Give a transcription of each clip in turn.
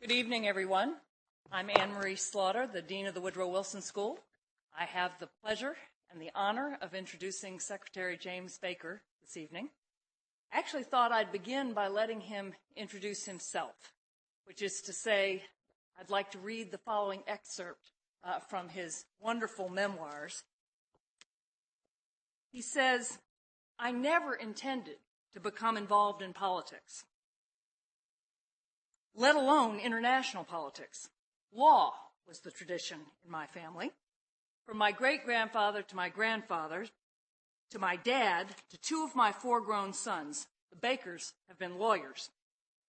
Good evening, everyone. I'm Anne Marie Slaughter, the Dean of the Woodrow Wilson School. I have the pleasure and the honor of introducing Secretary James Baker this evening. I actually thought I'd begin by letting him introduce himself, which is to say, I'd like to read the following excerpt uh, from his wonderful memoirs. He says, I never intended to become involved in politics let alone international politics. Law was the tradition in my family. From my great grandfather to my grandfather, to my dad, to two of my four grown sons, the Bakers have been lawyers,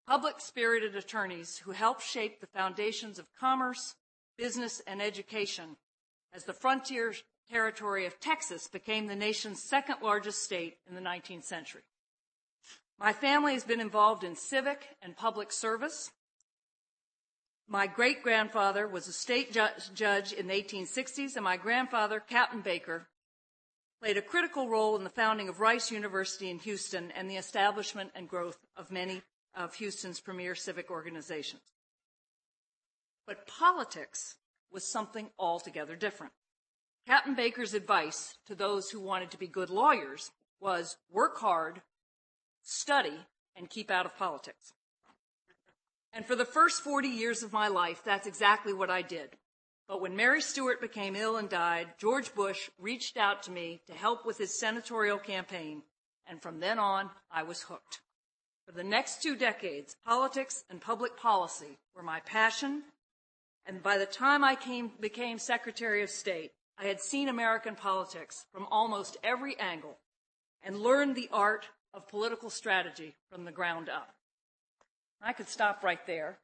public spirited attorneys who helped shape the foundations of commerce, business, and education as the frontier territory of Texas became the nation's second largest state in the 19th century. My family has been involved in civic and public service, my great grandfather was a state ju- judge in the 1860s, and my grandfather, Captain Baker, played a critical role in the founding of Rice University in Houston and the establishment and growth of many of Houston's premier civic organizations. But politics was something altogether different. Captain Baker's advice to those who wanted to be good lawyers was work hard, study, and keep out of politics. And for the first 40 years of my life, that's exactly what I did. But when Mary Stuart became ill and died, George Bush reached out to me to help with his senatorial campaign. And from then on, I was hooked. For the next two decades, politics and public policy were my passion. And by the time I came, became Secretary of State, I had seen American politics from almost every angle and learned the art of political strategy from the ground up. I could stop right there,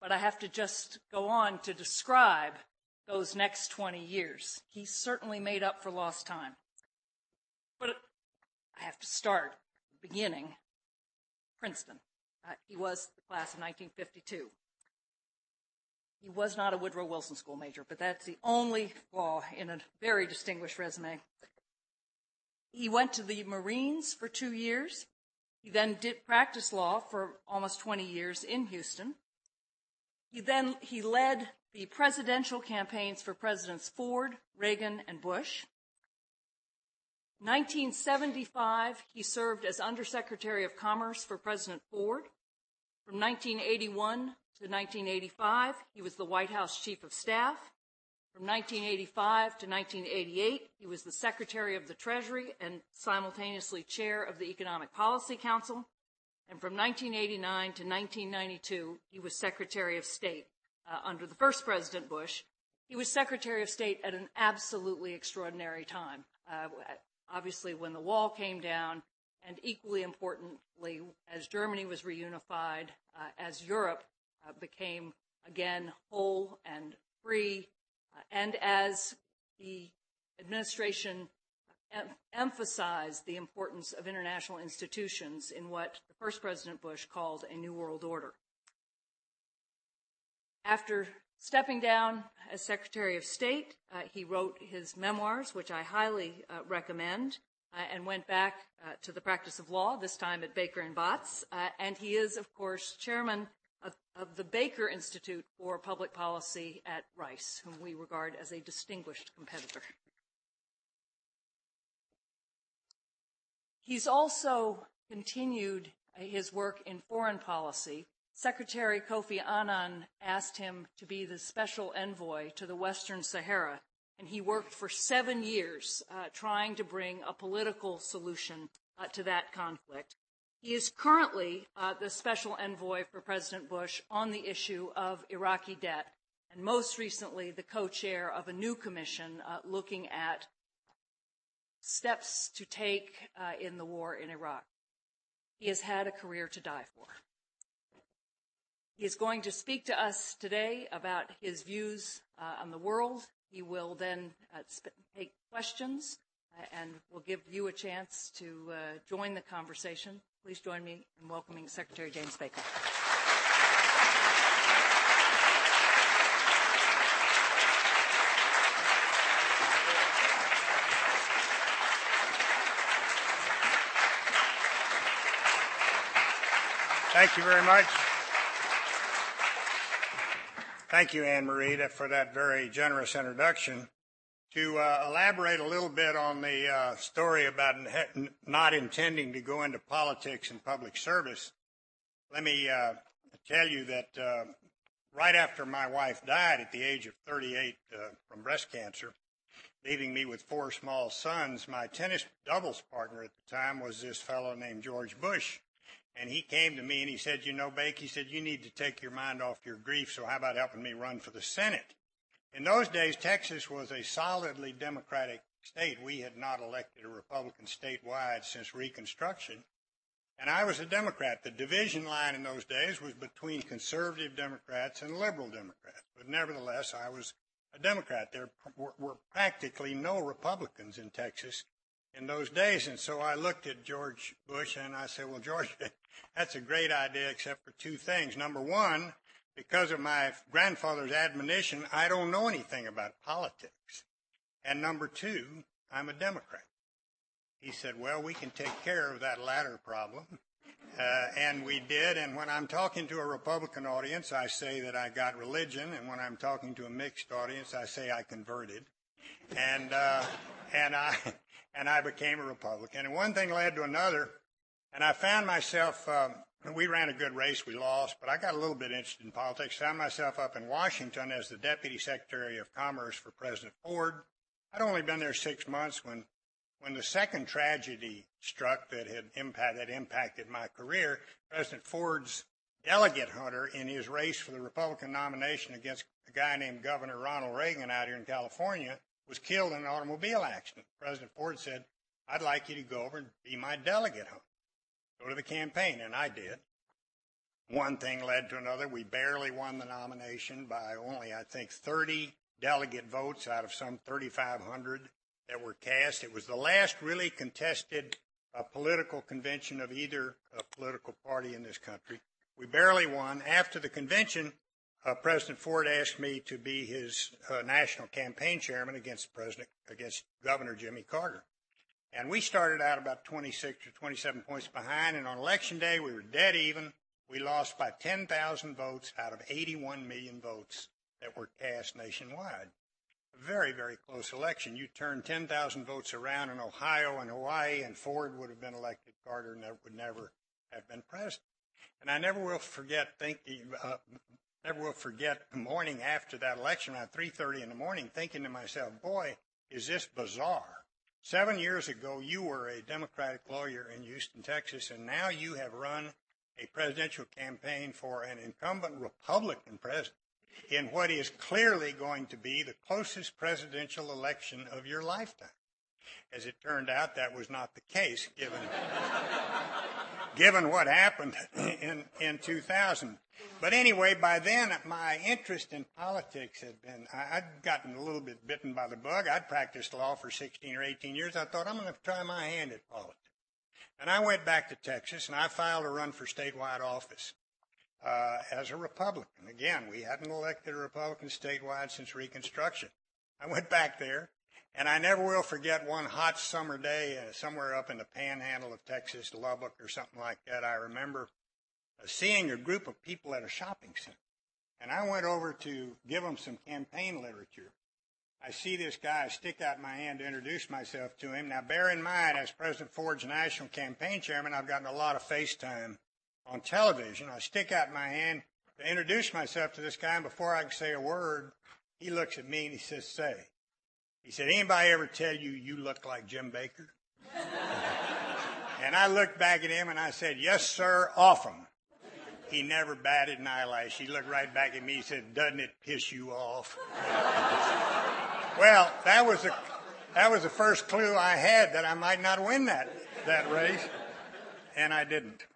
but I have to just go on to describe those next 20 years. He certainly made up for lost time. But I have to start the beginning. Princeton. Uh, he was the class of 1952. He was not a Woodrow Wilson School major, but that's the only flaw in a very distinguished resume. He went to the Marines for two years. He then did practice law for almost 20 years in Houston. He then he led the presidential campaigns for Presidents Ford, Reagan, and Bush. 1975, he served as Undersecretary of Commerce for President Ford. From 1981 to 1985, he was the White House Chief of Staff. From 1985 to 1988, he was the Secretary of the Treasury and simultaneously Chair of the Economic Policy Council. And from 1989 to 1992, he was Secretary of State uh, under the first President Bush. He was Secretary of State at an absolutely extraordinary time. Uh, obviously, when the wall came down, and equally importantly, as Germany was reunified, uh, as Europe uh, became again whole and free and as the administration em- emphasized the importance of international institutions in what the first President Bush called a New World Order. After stepping down as Secretary of State, uh, he wrote his memoirs, which I highly uh, recommend, uh, and went back uh, to the practice of law, this time at Baker and Botts. Uh, and he is, of course, chairman of, the Baker Institute for Public Policy at Rice, whom we regard as a distinguished competitor. He's also continued his work in foreign policy. Secretary Kofi Annan asked him to be the special envoy to the Western Sahara, and he worked for seven years uh, trying to bring a political solution uh, to that conflict. He is currently uh, the special envoy for President Bush on the issue of Iraqi debt, and most recently, the co chair of a new commission uh, looking at steps to take uh, in the war in Iraq. He has had a career to die for. He is going to speak to us today about his views on the world. He will then take questions and we'll give you a chance to join the conversation. Please join me in welcoming Secretary James Baker. Thank you very much. Thank you, Anne Marie, for that very generous introduction. To uh, elaborate a little bit on the uh, story about not intending to go into politics and public service, let me uh, tell you that uh, right after my wife died at the age of 38 uh, from breast cancer, leaving me with four small sons, my tennis doubles partner at the time was this fellow named George Bush. And he came to me and he said, You know, Bake, he said, you need to take your mind off your grief, so how about helping me run for the Senate? In those days, Texas was a solidly Democratic state. We had not elected a Republican statewide since Reconstruction. And I was a Democrat. The division line in those days was between conservative Democrats and liberal Democrats. But nevertheless, I was a Democrat. There were practically no Republicans in Texas in those days. And so I looked at George Bush and I said, well, George, that's a great idea except for two things. Number one, because of my grandfather's admonition, I don't know anything about politics. And number two, I'm a Democrat. He said, well, we can take care of that latter problem. Uh, and we did. And when I'm talking to a Republican audience, I say that I got religion. And when I'm talking to a mixed audience, I say I converted. And, uh, and I, and I became a Republican. And one thing led to another. And I found myself, um, we ran a good race, we lost, but I got a little bit interested in politics. Found myself up in Washington as the Deputy Secretary of Commerce for President Ford. I'd only been there six months when, when the second tragedy struck that had impact, that impacted my career. President Ford's delegate hunter in his race for the Republican nomination against a guy named Governor Ronald Reagan out here in California was killed in an automobile accident. President Ford said, I'd like you to go over and be my delegate hunter. Go to the campaign, and I did. One thing led to another. We barely won the nomination by only, I think, 30 delegate votes out of some 3,500 that were cast. It was the last really contested uh, political convention of either uh, political party in this country. We barely won. After the convention, uh, President Ford asked me to be his uh, national campaign chairman against President against Governor Jimmy Carter. And we started out about 26 or 27 points behind, and on election day we were dead even. We lost by 10,000 votes out of 81 million votes that were cast nationwide. A very, very close election. You turned 10,000 votes around in Ohio and Hawaii, and Ford would have been elected. Carter would never have been president. And I never will forget thinking, uh, never will forget the morning after that election, around 3:30 in the morning, thinking to myself, "Boy, is this bizarre." Seven years ago, you were a Democratic lawyer in Houston, Texas, and now you have run a presidential campaign for an incumbent Republican president in what is clearly going to be the closest presidential election of your lifetime. As it turned out, that was not the case, given given what happened in in 2000. But anyway, by then my interest in politics had been I, I'd gotten a little bit bitten by the bug. I'd practiced law for 16 or 18 years. I thought I'm going to try my hand at politics. And I went back to Texas and I filed a run for statewide office uh, as a Republican. Again, we hadn't elected a Republican statewide since Reconstruction. I went back there, and I never will forget one hot summer day uh, somewhere up in the panhandle of Texas, Lubbock or something like that. I remember uh, seeing a group of people at a shopping center. And I went over to give them some campaign literature. I see this guy, I stick out my hand to introduce myself to him. Now, bear in mind, as President Ford's national campaign chairman, I've gotten a lot of face time on television. I stick out my hand to introduce myself to this guy, and before I can say a word, he looks at me and he says, Say. He said, Anybody ever tell you you look like Jim Baker? and I looked back at him and I said, Yes, sir, often. He never batted an eyelash. He looked right back at me and said, Doesn't it piss you off? well, that was, a, that was the first clue I had that I might not win that, that race, and I didn't.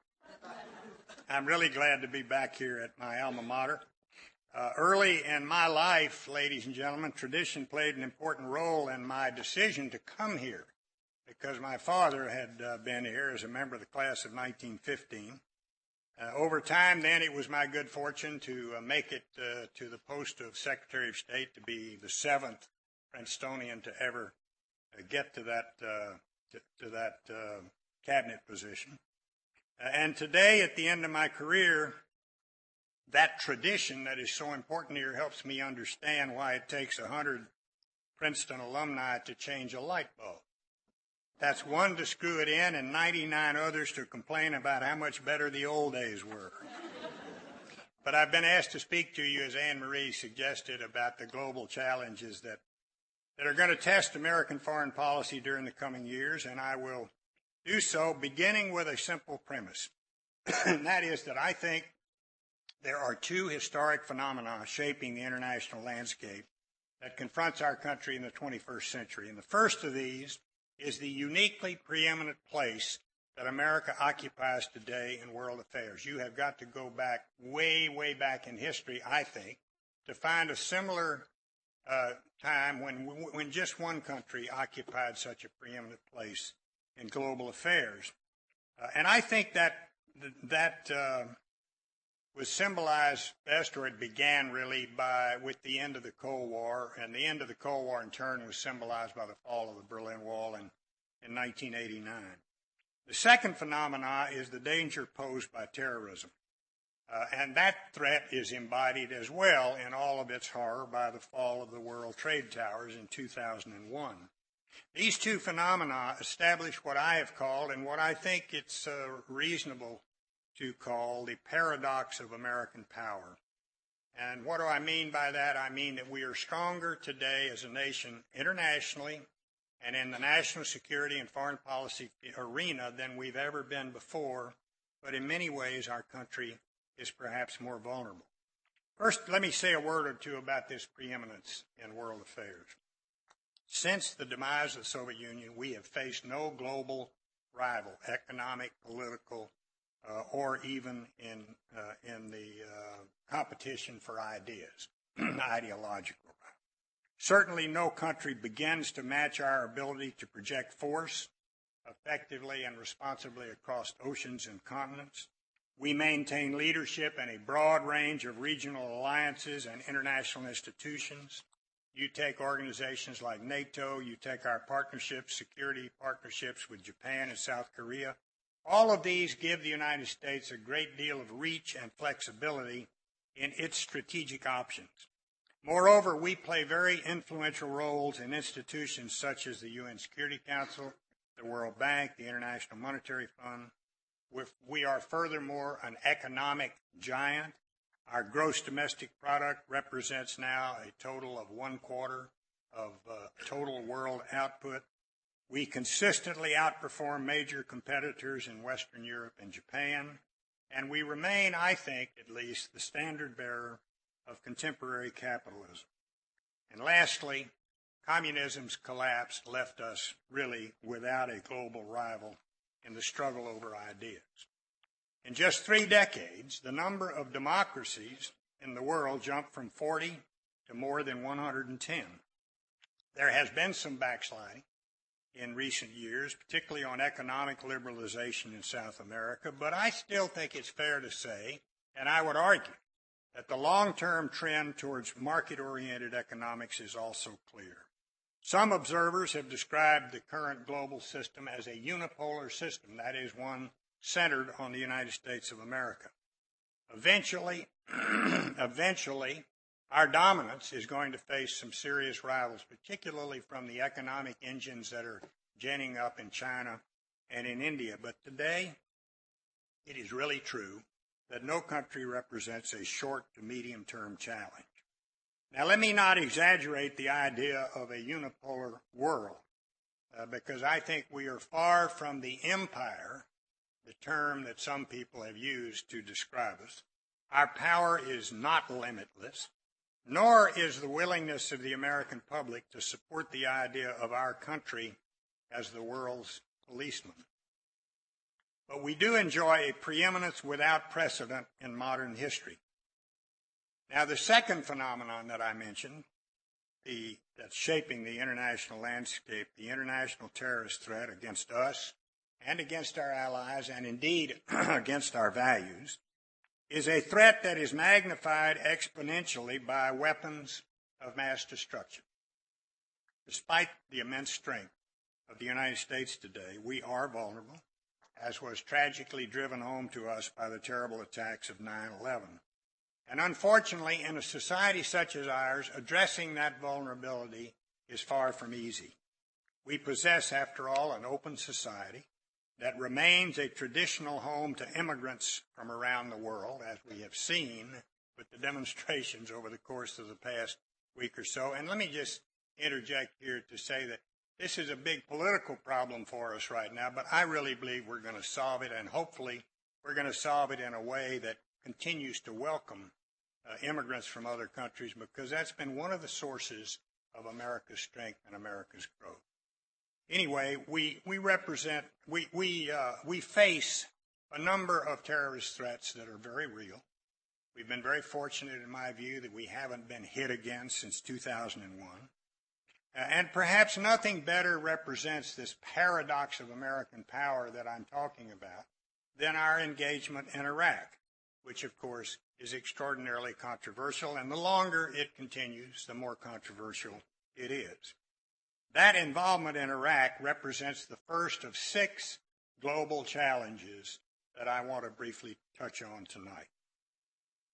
I'm really glad to be back here at my alma mater. Uh, early in my life, ladies and gentlemen, tradition played an important role in my decision to come here because my father had uh, been here as a member of the class of 1915. Uh, over time, then, it was my good fortune to uh, make it uh, to the post of Secretary of State to be the seventh Princetonian to ever uh, get to that to, to, that cabinet position. and today, at the end of my career, that tradition that is so important here helps me understand why it takes a hundred Princeton alumni to change a light bulb. That's one to screw it in and 99 others to complain about how much better the old days were. but I've been asked to speak to you, as Anne Marie suggested, about the global challenges that, that are going to test American foreign policy during the coming years, and I will do so beginning with a simple premise. and that is that I think there are two historic phenomena shaping the international landscape that confronts our country in the 21st century. And the first of these is the uniquely preeminent place that America occupies today in world affairs. You have got to go back way, way back in history, I think, to find a similar uh, time when, when just one country occupied such a preeminent place in global affairs. Uh, and I think that that uh, was symbolized best, or it began really by with the end of the Cold War, and the end of the Cold War in turn was symbolized by the fall of the Berlin Wall in, in 1989. The second phenomena is the danger posed by terrorism. Uh, and that threat is embodied as well in all of its horror by the fall of the World Trade Towers in 2001. These two phenomena establish what I have called, and what I think it's uh, reasonable to call the paradox of American power. And what do I mean by that? I mean that we are stronger today as a nation internationally and in the national security and foreign policy arena than we've ever been before, but in many ways our country is perhaps more vulnerable. First, let me say a word or two about this preeminence in world affairs. Since the demise of the Soviet Union, we have faced no global rival, economic, political, or even in, uh, in the uh, competition for ideas, ideological. Certainly, no country begins to match our ability to project force effectively and responsibly across oceans and continents. We maintain leadership in a broad range of regional alliances and international institutions. You take organizations like NATO, you take our partnerships, security partnerships with Japan and South Korea, all of these give the United States a great deal of reach and flexibility in its strategic options. Moreover, we play very influential roles in institutions such as the UN Security Council, the World Bank, the International Monetary Fund. We are furthermore an economic giant. Our gross domestic product represents now a total of one quarter of uh, total world output. We consistently outperform major competitors in Western Europe and Japan, and we remain, I think, at least, the standard bearer of contemporary capitalism. And lastly, communism's collapse left us really without a global rival in the struggle over ideas. In just three decades, the number of democracies in the world jumped from 40 to more than 110. There has been some backsliding, in recent years, particularly on economic liberalization in South America, but I still think it's fair to say, and I would argue, that the long-term trend towards market-oriented economics is also clear. Some observers have described the current global system as a unipolar system, that is, one centered on the United States of America. Eventually, eventually, our dominance is going to face some serious rivals, particularly from the economic engines that are ginning up in China and in India. But today, it is really true that no country represents a short to medium term challenge. Now, let me not exaggerate the idea of a unipolar world, uh, because I think we are far from the empire, the term that some people have used to describe us. Our power is not limitless nor is the willingness of the American public to support the idea of our country as the world's policeman. But we do enjoy a preeminence without precedent in modern history. Now, the second phenomenon that I mentioned, the, that's shaping the international landscape, the international terrorist threat against us and against our allies, and indeed against our values, is a threat that is magnified exponentially by weapons of mass destruction. Despite the immense strength of the United States today, we are vulnerable, as was tragically driven home to us by the terrible attacks of 9 11. And unfortunately, in a society such as ours, addressing that vulnerability is far from easy. We possess, after all, an open society that remains a traditional home to immigrants from around the world, as we have seen with the demonstrations over the course of the past week or so. And let me just interject here to say that this is a big political problem for us right now, but I really believe we're going to solve it, and hopefully we're going to solve it in a way that continues to welcome uh, immigrants from other countries because that's been one of the sources of America's strength and America's growth. Anyway, we, we represent, we, we, uh, we face a number of terrorist threats that are very real. We've been very fortunate, in my view, that we haven't been hit again since 2001. Uh, and perhaps nothing better represents this paradox of American power that I'm talking about than our engagement in Iraq, which, of course, is extraordinarily controversial. And the longer it continues, the more controversial it is. That involvement in Iraq represents the first of six global challenges that I want to briefly touch on tonight.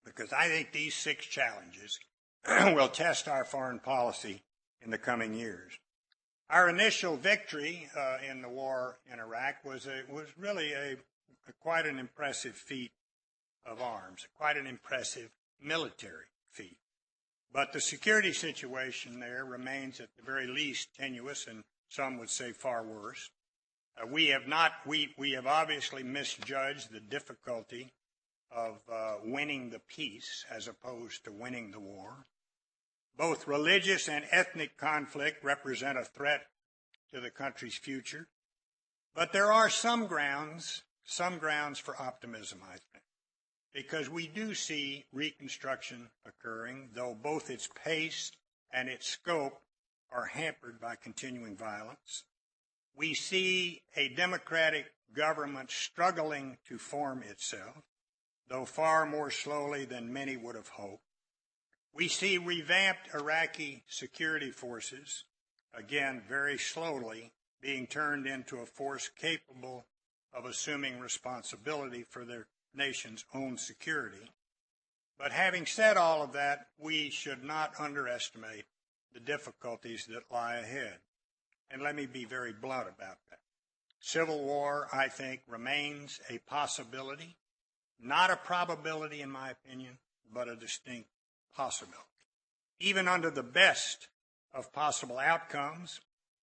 Because I think these six challenges will test our foreign policy in the coming years. Our initial victory uh, in the war in Iraq was a, was really a, a quite an impressive feat of arms, quite an impressive military. But the security situation there remains at the very least tenuous and some would say far worse. Uh, we have not, we, we have obviously misjudged the difficulty of uh, winning the peace as opposed to winning the war. Both religious and ethnic conflict represent a threat to the country's future. But there are some grounds, some grounds for optimism, I think, because we do see reconstruction occurring, though both its pace and its scope are hampered by continuing violence. We see a democratic government struggling to form itself, though far more slowly than many would have hoped. We see revamped Iraqi security forces, again, very slowly, being turned into a force capable of assuming responsibility for their nation's own security. But having said all of that, we should not underestimate the difficulties that lie ahead. And let me be very blunt about that. Civil war, I think, remains a possibility, not a probability in my opinion, but a distinct possibility. Even under the best of possible outcomes,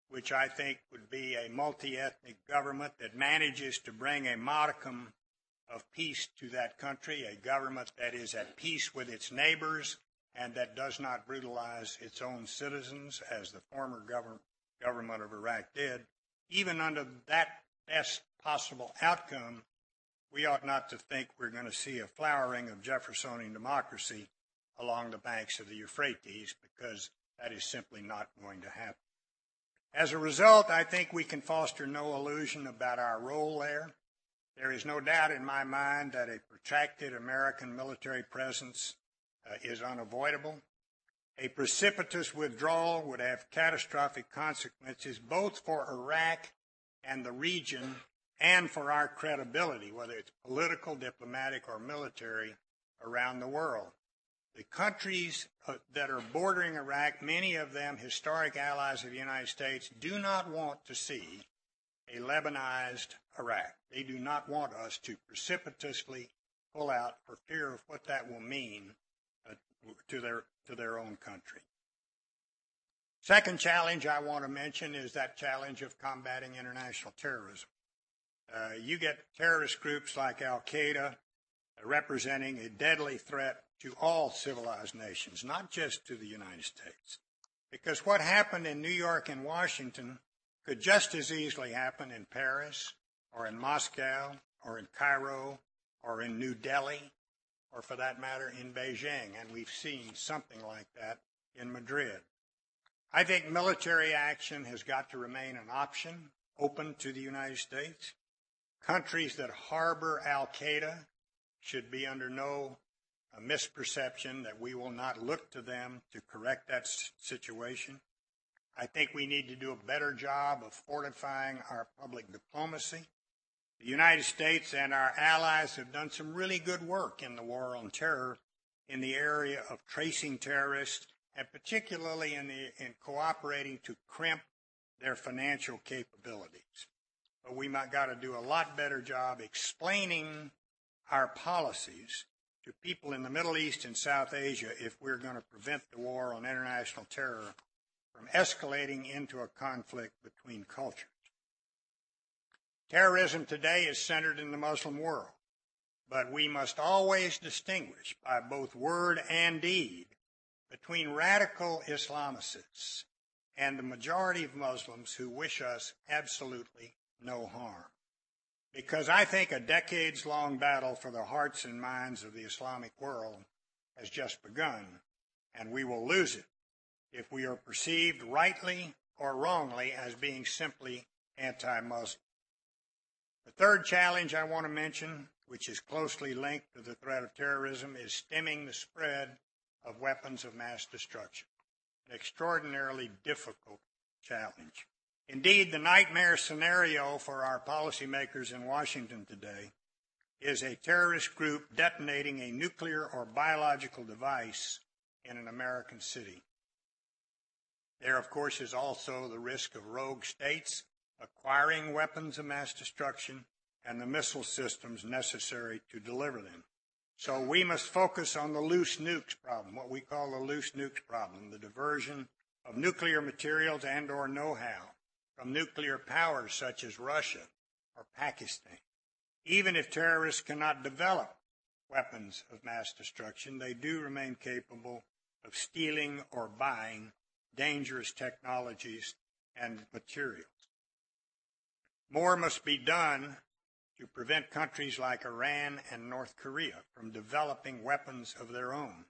which I think would be a multi ethnic government that manages to bring a modicum of peace to that country, a government that is at peace with its neighbors and that does not brutalize its own citizens as the former government, of Iraq did, even under that best possible outcome, we ought not to think we're going to see a flowering of Jeffersonian democracy along the banks of the Euphrates because that is simply not going to happen. As a result, I think we can foster no illusion about our role there. There is no doubt in my mind that a protracted American military presence uh, is unavoidable. A precipitous withdrawal would have catastrophic consequences both for Iraq and the region and for our credibility, whether it's political, diplomatic, or military, around the world. The countries uh, that are bordering Iraq, many of them historic allies of the United States, do not want to see Lebanized Iraq. They do not want us to precipitously pull out for fear of what that will mean uh, to their to their own country. Second challenge I want to mention is that challenge of combating international terrorism. Uh, you get terrorist groups like Al Qaeda representing a deadly threat to all civilized nations, not just to the United States. Because what happened in New York and Washington could just as easily happen in Paris or in Moscow or in Cairo or in New Delhi or for that matter in Beijing. And we've seen something like that in Madrid. I think military action has got to remain an option open to the United States. Countries that harbor Al Qaeda should be under no a misperception that we will not look to them to correct that situation. I think we need to do a better job of fortifying our public diplomacy. The United States and our allies have done some really good work in the war on terror, in the area of tracing terrorists and particularly in, the, in cooperating to crimp their financial capabilities. But we might got to do a lot better job explaining our policies to people in the Middle East and South Asia if we're going to prevent the war on international terror from escalating into a conflict between cultures. Terrorism today is centered in the Muslim world, but we must always distinguish by both word and deed between radical Islamicists and the majority of Muslims who wish us absolutely no harm. Because I think a decades long battle for the hearts and minds of the Islamic world has just begun, and we will lose it if we are perceived rightly or wrongly as being simply anti Muslim. The third challenge I want to mention, which is closely linked to the threat of terrorism, is stemming the spread of weapons of mass destruction. An extraordinarily difficult challenge. Indeed, the nightmare scenario for our policymakers in Washington today is a terrorist group detonating a nuclear or biological device in an American city. There, of course, is also the risk of rogue states acquiring weapons of mass destruction and the missile systems necessary to deliver them. So we must focus on the loose nukes problem, what we call the loose nukes problem, the diversion of nuclear materials and or know-how from nuclear powers such as Russia or Pakistan. Even if terrorists cannot develop weapons of mass destruction, they do remain capable of stealing or buying dangerous technologies and materials. More must be done to prevent countries like Iran and North Korea from developing weapons of their own.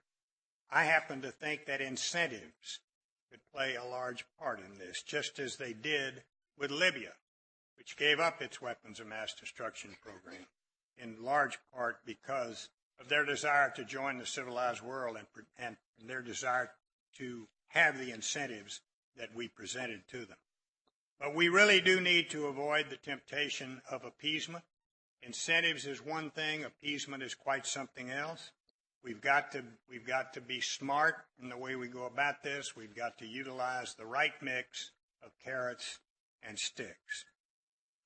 I happen to think that incentives could play a large part in this, just as they did with Libya, which gave up its weapons of mass destruction program, in large part because of their desire to join the civilized world and, and their desire to have the incentives that we presented to them. But we really do need to avoid the temptation of appeasement. Incentives is one thing, appeasement is quite something else. We've got to, we've got to be smart in the way we go about this. We've got to utilize the right mix of carrots and sticks.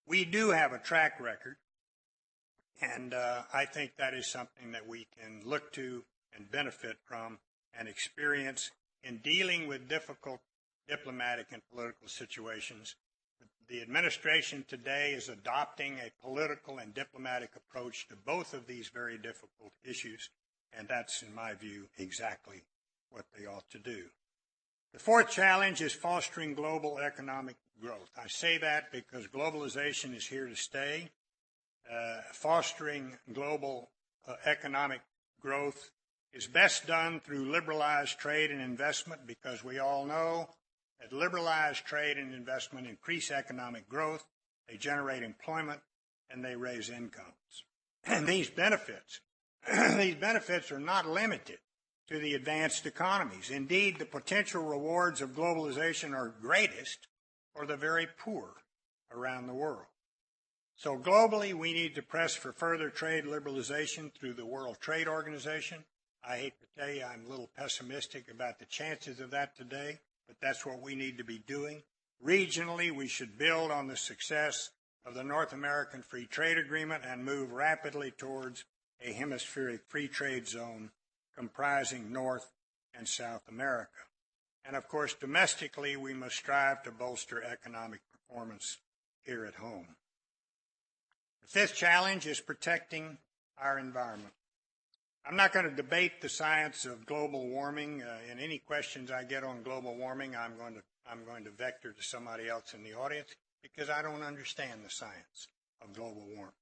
We do have a track record, and uh, I think that is something that we can look to and benefit from and experience in dealing with difficult diplomatic and political situations. The administration today is adopting a political and diplomatic approach to both of these very difficult issues, and that's, in my view, exactly what they ought to do. The fourth challenge is fostering global economic growth. I say that because globalization is here to stay. Uh, fostering global uh, economic growth is best done through liberalized trade and investment because we all know that liberalized trade and investment increase economic growth, they generate employment, and they raise incomes. And these benefits, these benefits are not limited to the advanced economies. Indeed, the potential rewards of globalization are greatest for the very poor around the world. So globally, we need to press for further trade liberalization through the World Trade Organization, I hate to tell you, I'm a little pessimistic about the chances of that today, but that's what we need to be doing. Regionally, we should build on the success of the North American Free Trade Agreement and move rapidly towards a hemispheric free trade zone comprising North and South America. And of course, domestically, we must strive to bolster economic performance here at home. The fifth challenge is protecting our environment. I'm not going to debate the science of global warming. Uh, in any questions I get on global warming, I'm going to I'm going to vector to somebody else in the audience because I don't understand the science of global warming.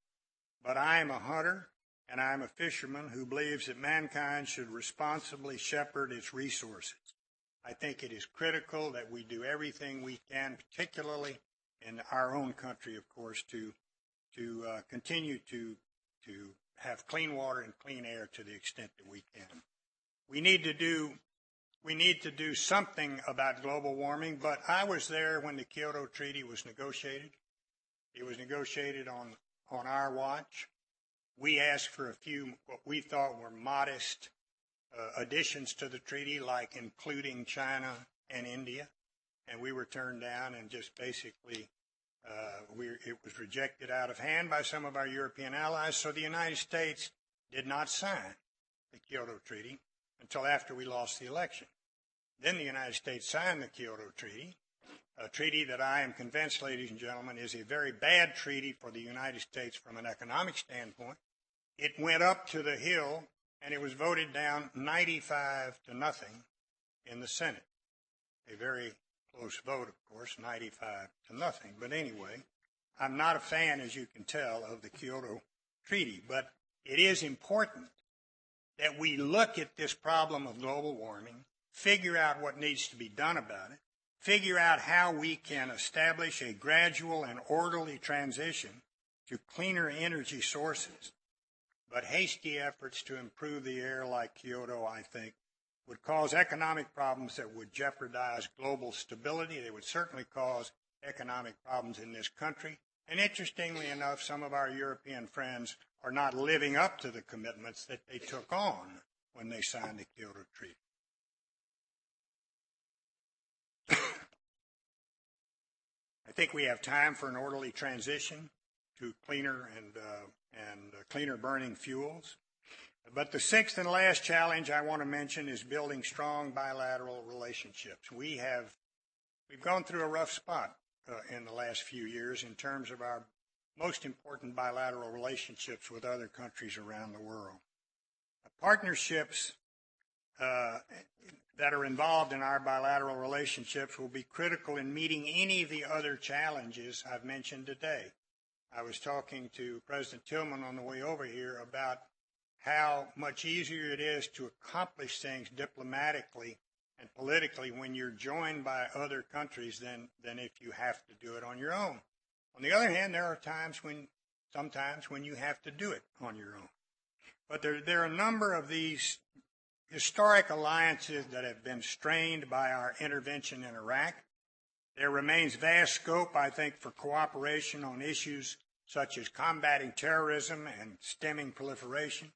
But I am a hunter and I am a fisherman who believes that mankind should responsibly shepherd its resources. I think it is critical that we do everything we can, particularly in our own country, of course, to to uh, continue to to have clean water and clean air to the extent that we can. We need to do we need to do something about global warming, but I was there when the Kyoto Treaty was negotiated. It was negotiated on, on our watch. We asked for a few, what we thought were modest uh, additions to the treaty, like including China and India, and we were turned down and just basically Uh, it was rejected out of hand by some of our European allies. So the United States did not sign the Kyoto Treaty until after we lost the election. Then the United States signed the Kyoto Treaty, a treaty that I am convinced, ladies and gentlemen, is a very bad treaty for the United States from an economic standpoint. It went up to the Hill and it was voted down 95 to nothing in the Senate. A very close vote, of course, 95 to nothing. But anyway, I'm not a fan, as you can tell, of the Kyoto Treaty, but it is important that we look at this problem of global warming, figure out what needs to be done about it, figure out how we can establish a gradual and orderly transition to cleaner energy sources. But hasty efforts to improve the air like Kyoto, I think, would cause economic problems that would jeopardize global stability. They would certainly cause economic problems in this country. And interestingly enough, some of our European friends are not living up to the commitments that they took on when they signed the Kyoto Treaty. I think we have time for an orderly transition to cleaner and, uh, and uh, cleaner burning fuels. But the sixth and last challenge I want to mention is building strong bilateral relationships. We have we've gone through a rough spot uh, in the last few years in terms of our most important bilateral relationships with other countries around the world. Partnerships uh, that are involved in our bilateral relationships will be critical in meeting any of the other challenges I've mentioned today. I was talking to President Tilghman on the way over here about how much easier it is to accomplish things diplomatically and politically when you're joined by other countries than, than if you have to do it on your own. On the other hand, there are times when, sometimes when you have to do it on your own. But there, there are a number of these historic alliances that have been strained by our intervention in Iraq. There remains vast scope, I think, for cooperation on issues such as combating terrorism and stemming proliferation.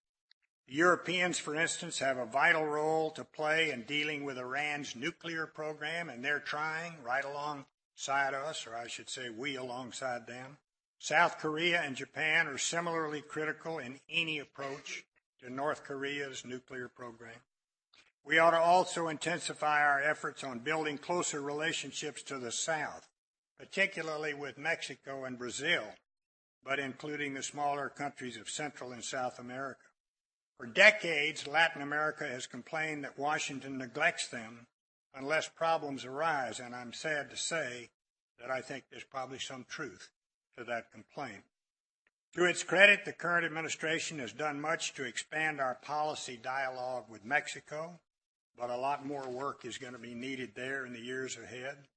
Europeans, for instance, have a vital role to play in dealing with Iran's nuclear program, and they're trying right alongside us, or I should say, we alongside them. South Korea and Japan are similarly critical in any approach to North Korea's nuclear program. We ought to also intensify our efforts on building closer relationships to the South, particularly with Mexico and Brazil, but including the smaller countries of Central and South America. For decades, Latin America has complained that Washington neglects them unless problems arise, and I'm sad to say that I think there's probably some truth to that complaint. To its credit, the current administration has done much to expand our policy dialogue with Mexico, but a lot more work is going to be needed there in the years ahead.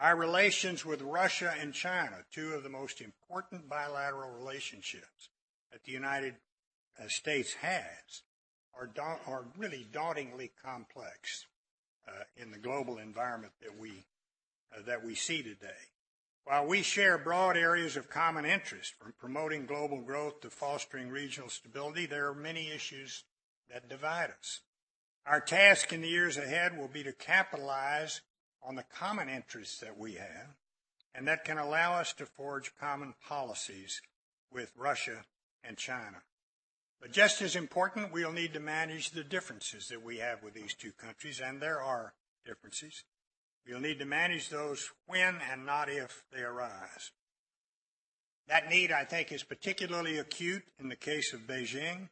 Our relations with Russia and China, two of the most important bilateral relationships that the United uh, States has are, are really dauntingly complex uh, in the global environment that we, uh, that we see today. While we share broad areas of common interest from promoting global growth to fostering regional stability, there are many issues that divide us. Our task in the years ahead will be to capitalize on the common interests that we have and that can allow us to forge common policies with Russia and China. But just as important, we'll need to manage the differences that we have with these two countries, and there are differences. We'll need to manage those when and not if they arise. That need, I think, is particularly acute in the case of Beijing.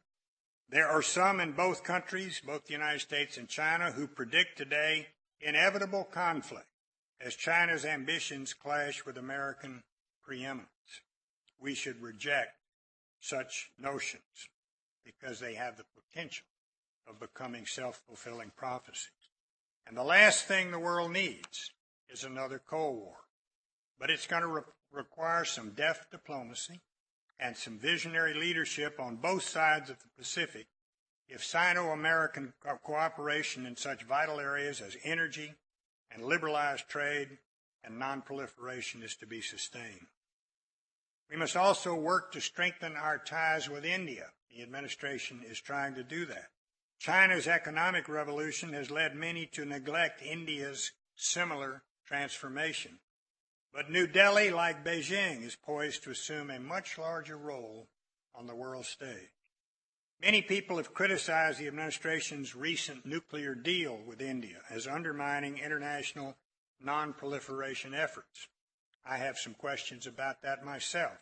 There are some in both countries, both the United States and China, who predict today inevitable conflict as China's ambitions clash with American preeminence. We should reject such notions because they have the potential of becoming self fulfilling prophecies. And the last thing the world needs is another Cold War. But it's going to re- require some deft diplomacy and some visionary leadership on both sides of the Pacific if Sino American co- cooperation in such vital areas as energy and liberalized trade and nonproliferation is to be sustained. We must also work to strengthen our ties with India the administration is trying to do that. China's economic revolution has led many to neglect India's similar transformation. But New Delhi, like Beijing, is poised to assume a much larger role on the world stage. Many people have criticized the administration's recent nuclear deal with India as undermining international non-proliferation efforts. I have some questions about that myself.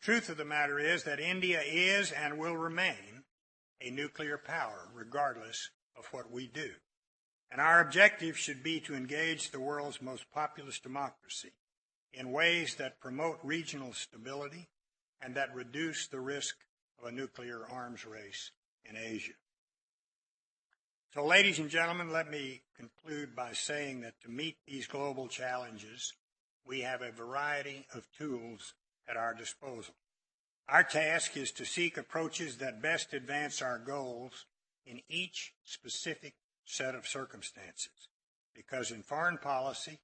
The truth of the matter is that India is and will remain a nuclear power regardless of what we do. And our objective should be to engage the world's most populous democracy in ways that promote regional stability and that reduce the risk of a nuclear arms race in Asia. So, ladies and gentlemen, let me conclude by saying that to meet these global challenges, we have a variety of tools at our disposal. Our task is to seek approaches that best advance our goals in each specific set of circumstances. Because in foreign policy,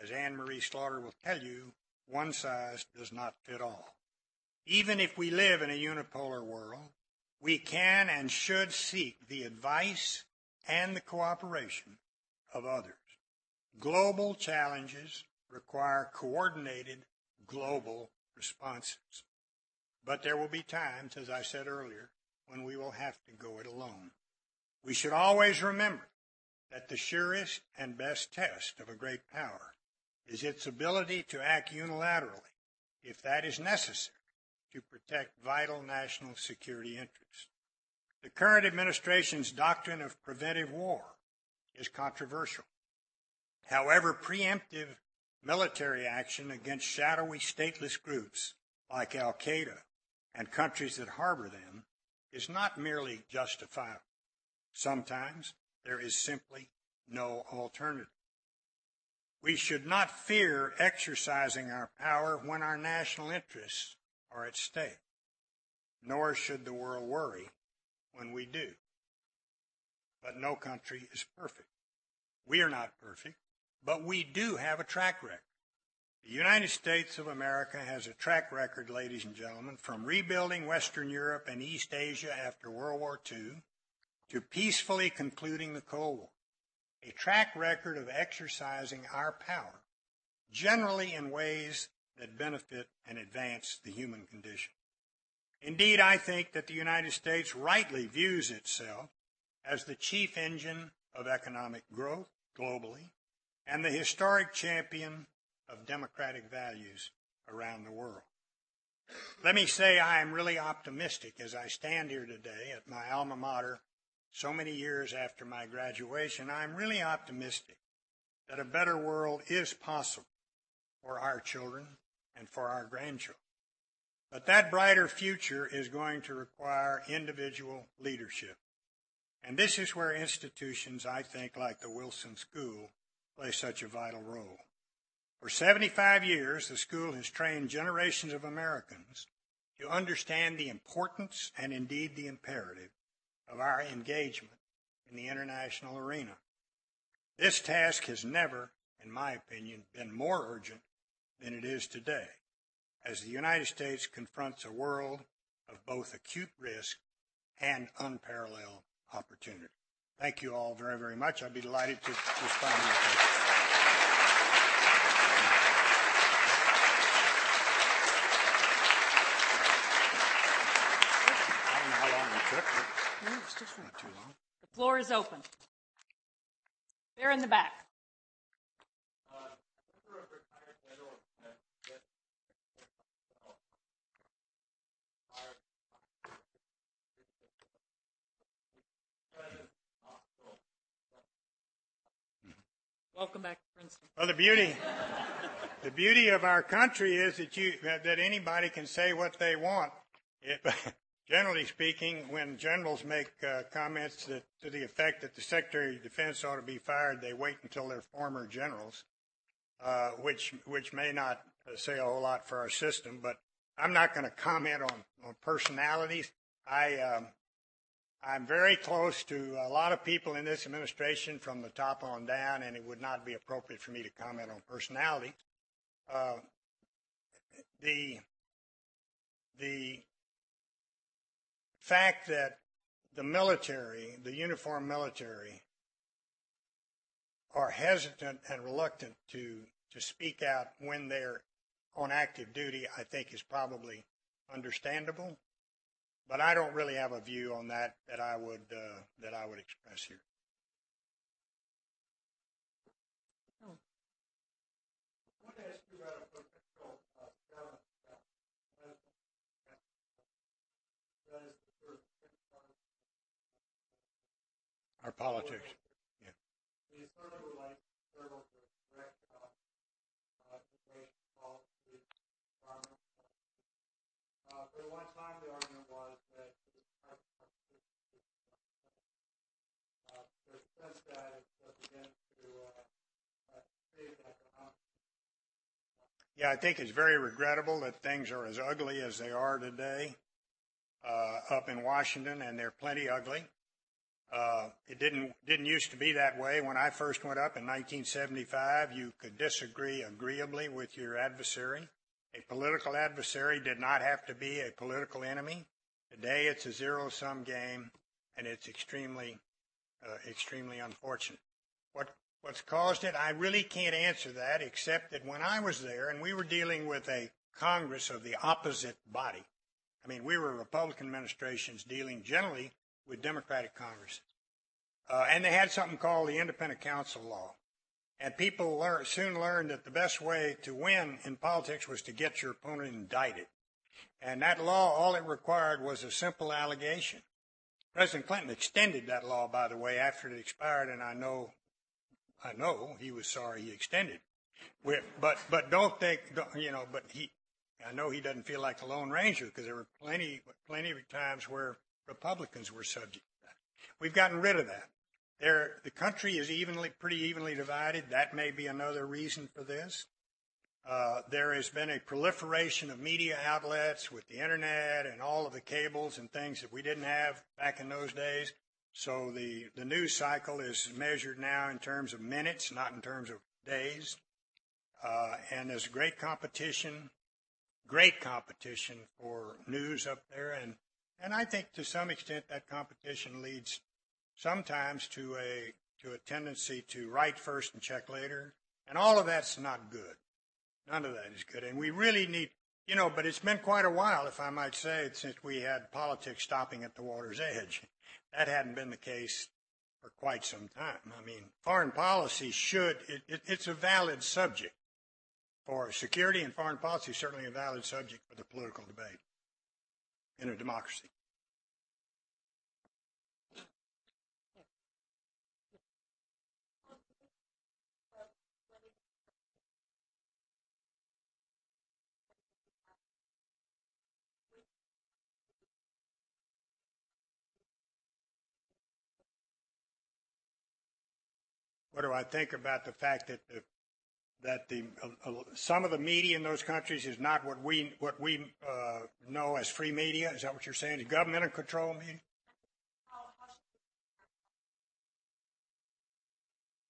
as Anne Marie Slaughter will tell you, one size does not fit all. Even if we live in a unipolar world, we can and should seek the advice and the cooperation of others. Global challenges require coordinated global responses. But there will be times, as I said earlier, when we will have to go it alone. We should always remember that the surest and best test of a great power is its ability to act unilaterally, if that is necessary, to protect vital national security interests. The current administration's doctrine of preventive war is controversial. However, preemptive military action against shadowy stateless groups like Al Qaeda and countries that harbor them is not merely justifiable. Sometimes there is simply no alternative. We should not fear exercising our power when our national interests are at stake, nor should the world worry when we do. But no country is perfect. We are not perfect, but we do have a track record. The United States of America has a track record, ladies and gentlemen, from rebuilding Western Europe and East Asia after World War II to peacefully concluding the Cold War. A track record of exercising our power, generally in ways that benefit and advance the human condition. Indeed, I think that the United States rightly views itself as the chief engine of economic growth globally and the historic champion of democratic values around the world. Let me say I am really optimistic as I stand here today at my alma mater so many years after my graduation. I'm really optimistic that a better world is possible for our children and for our grandchildren. But that brighter future is going to require individual leadership. And this is where institutions, I think, like the Wilson School, play such a vital role. For 75 years, the school has trained generations of Americans to understand the importance and indeed the imperative of our engagement in the international arena. This task has never, in my opinion, been more urgent than it is today, as the United States confronts a world of both acute risk and unparalleled opportunity. Thank you all very, very much. I'd be delighted to respond to your questions. I don't know how long it took, but no, it's just not too long. The floor is open. There in the back. Welcome back to Princeton. Well, the beauty, the beauty of our country is that you that, that anybody can say what they want. It, generally speaking, when generals make uh, comments that, to the effect that the Secretary of Defense ought to be fired, they wait until they're former generals, uh, which which may not say a whole lot for our system. But I'm not going to comment on on personalities. I um, I'm very close to a lot of people in this administration from the top on down, and it would not be appropriate for me to comment on personality. Uh, the the fact that the military, the uniformed military, are hesitant and reluctant to to speak out when they're on active duty, I think is probably understandable. But I don't really have a view on that that I would uh, that I would express here. Our politics. Yeah. But one time the argument was that uh, there's a sense that it begins to uh, create economic. Yeah, I think it's very regrettable that things are as ugly as they are today uh, up in Washington, and they're plenty ugly. Uh, it didn't didn't used to be that way. When I first went up in 1975, you could disagree agreeably with your adversary. A political adversary did not have to be a political enemy. Today, it's a zero-sum game, and it's extremely uh, extremely unfortunate. What what's caused it? I really can't answer that, except that when I was there, and we were dealing with a Congress of the opposite body. I mean, we were Republican administrations dealing generally with Democratic Congress. Uh, and they had something called the Independent Counsel Law. And people learn, soon learned that the best way to win in politics was to get your opponent indicted. And that law, all it required was a simple allegation. President Clinton extended that law, by the way, after it expired, and I know, I know he was sorry he extended. But, but don't think, you know, but he, I know he doesn't feel like the Lone Ranger because there were plenty, plenty of times where Republicans were subject to that. We've gotten rid of that. There, the country is evenly, pretty evenly divided. That may be another reason for this. Uh, there has been a proliferation of media outlets with the internet and all of the cables and things that we didn't have back in those days. So the, the news cycle is measured now in terms of minutes, not in terms of days. Uh, and there's great competition, great competition for news up there. And and I think to some extent that competition leads sometimes to a to a tendency to write first and check later. And all of that's not good. None of that is good. And we really need you know, but it's been quite a while, if I might say, since we had politics stopping at the water's edge. That hadn't been the case for quite some time. I mean, foreign policy should, it, it, it's a valid subject for security and foreign policy, certainly a valid subject for the political debate in a democracy. What do I think about the fact that the that the uh, uh, some of the media in those countries is not what we what we uh, know as free media. Is that what you're saying? Is government control media?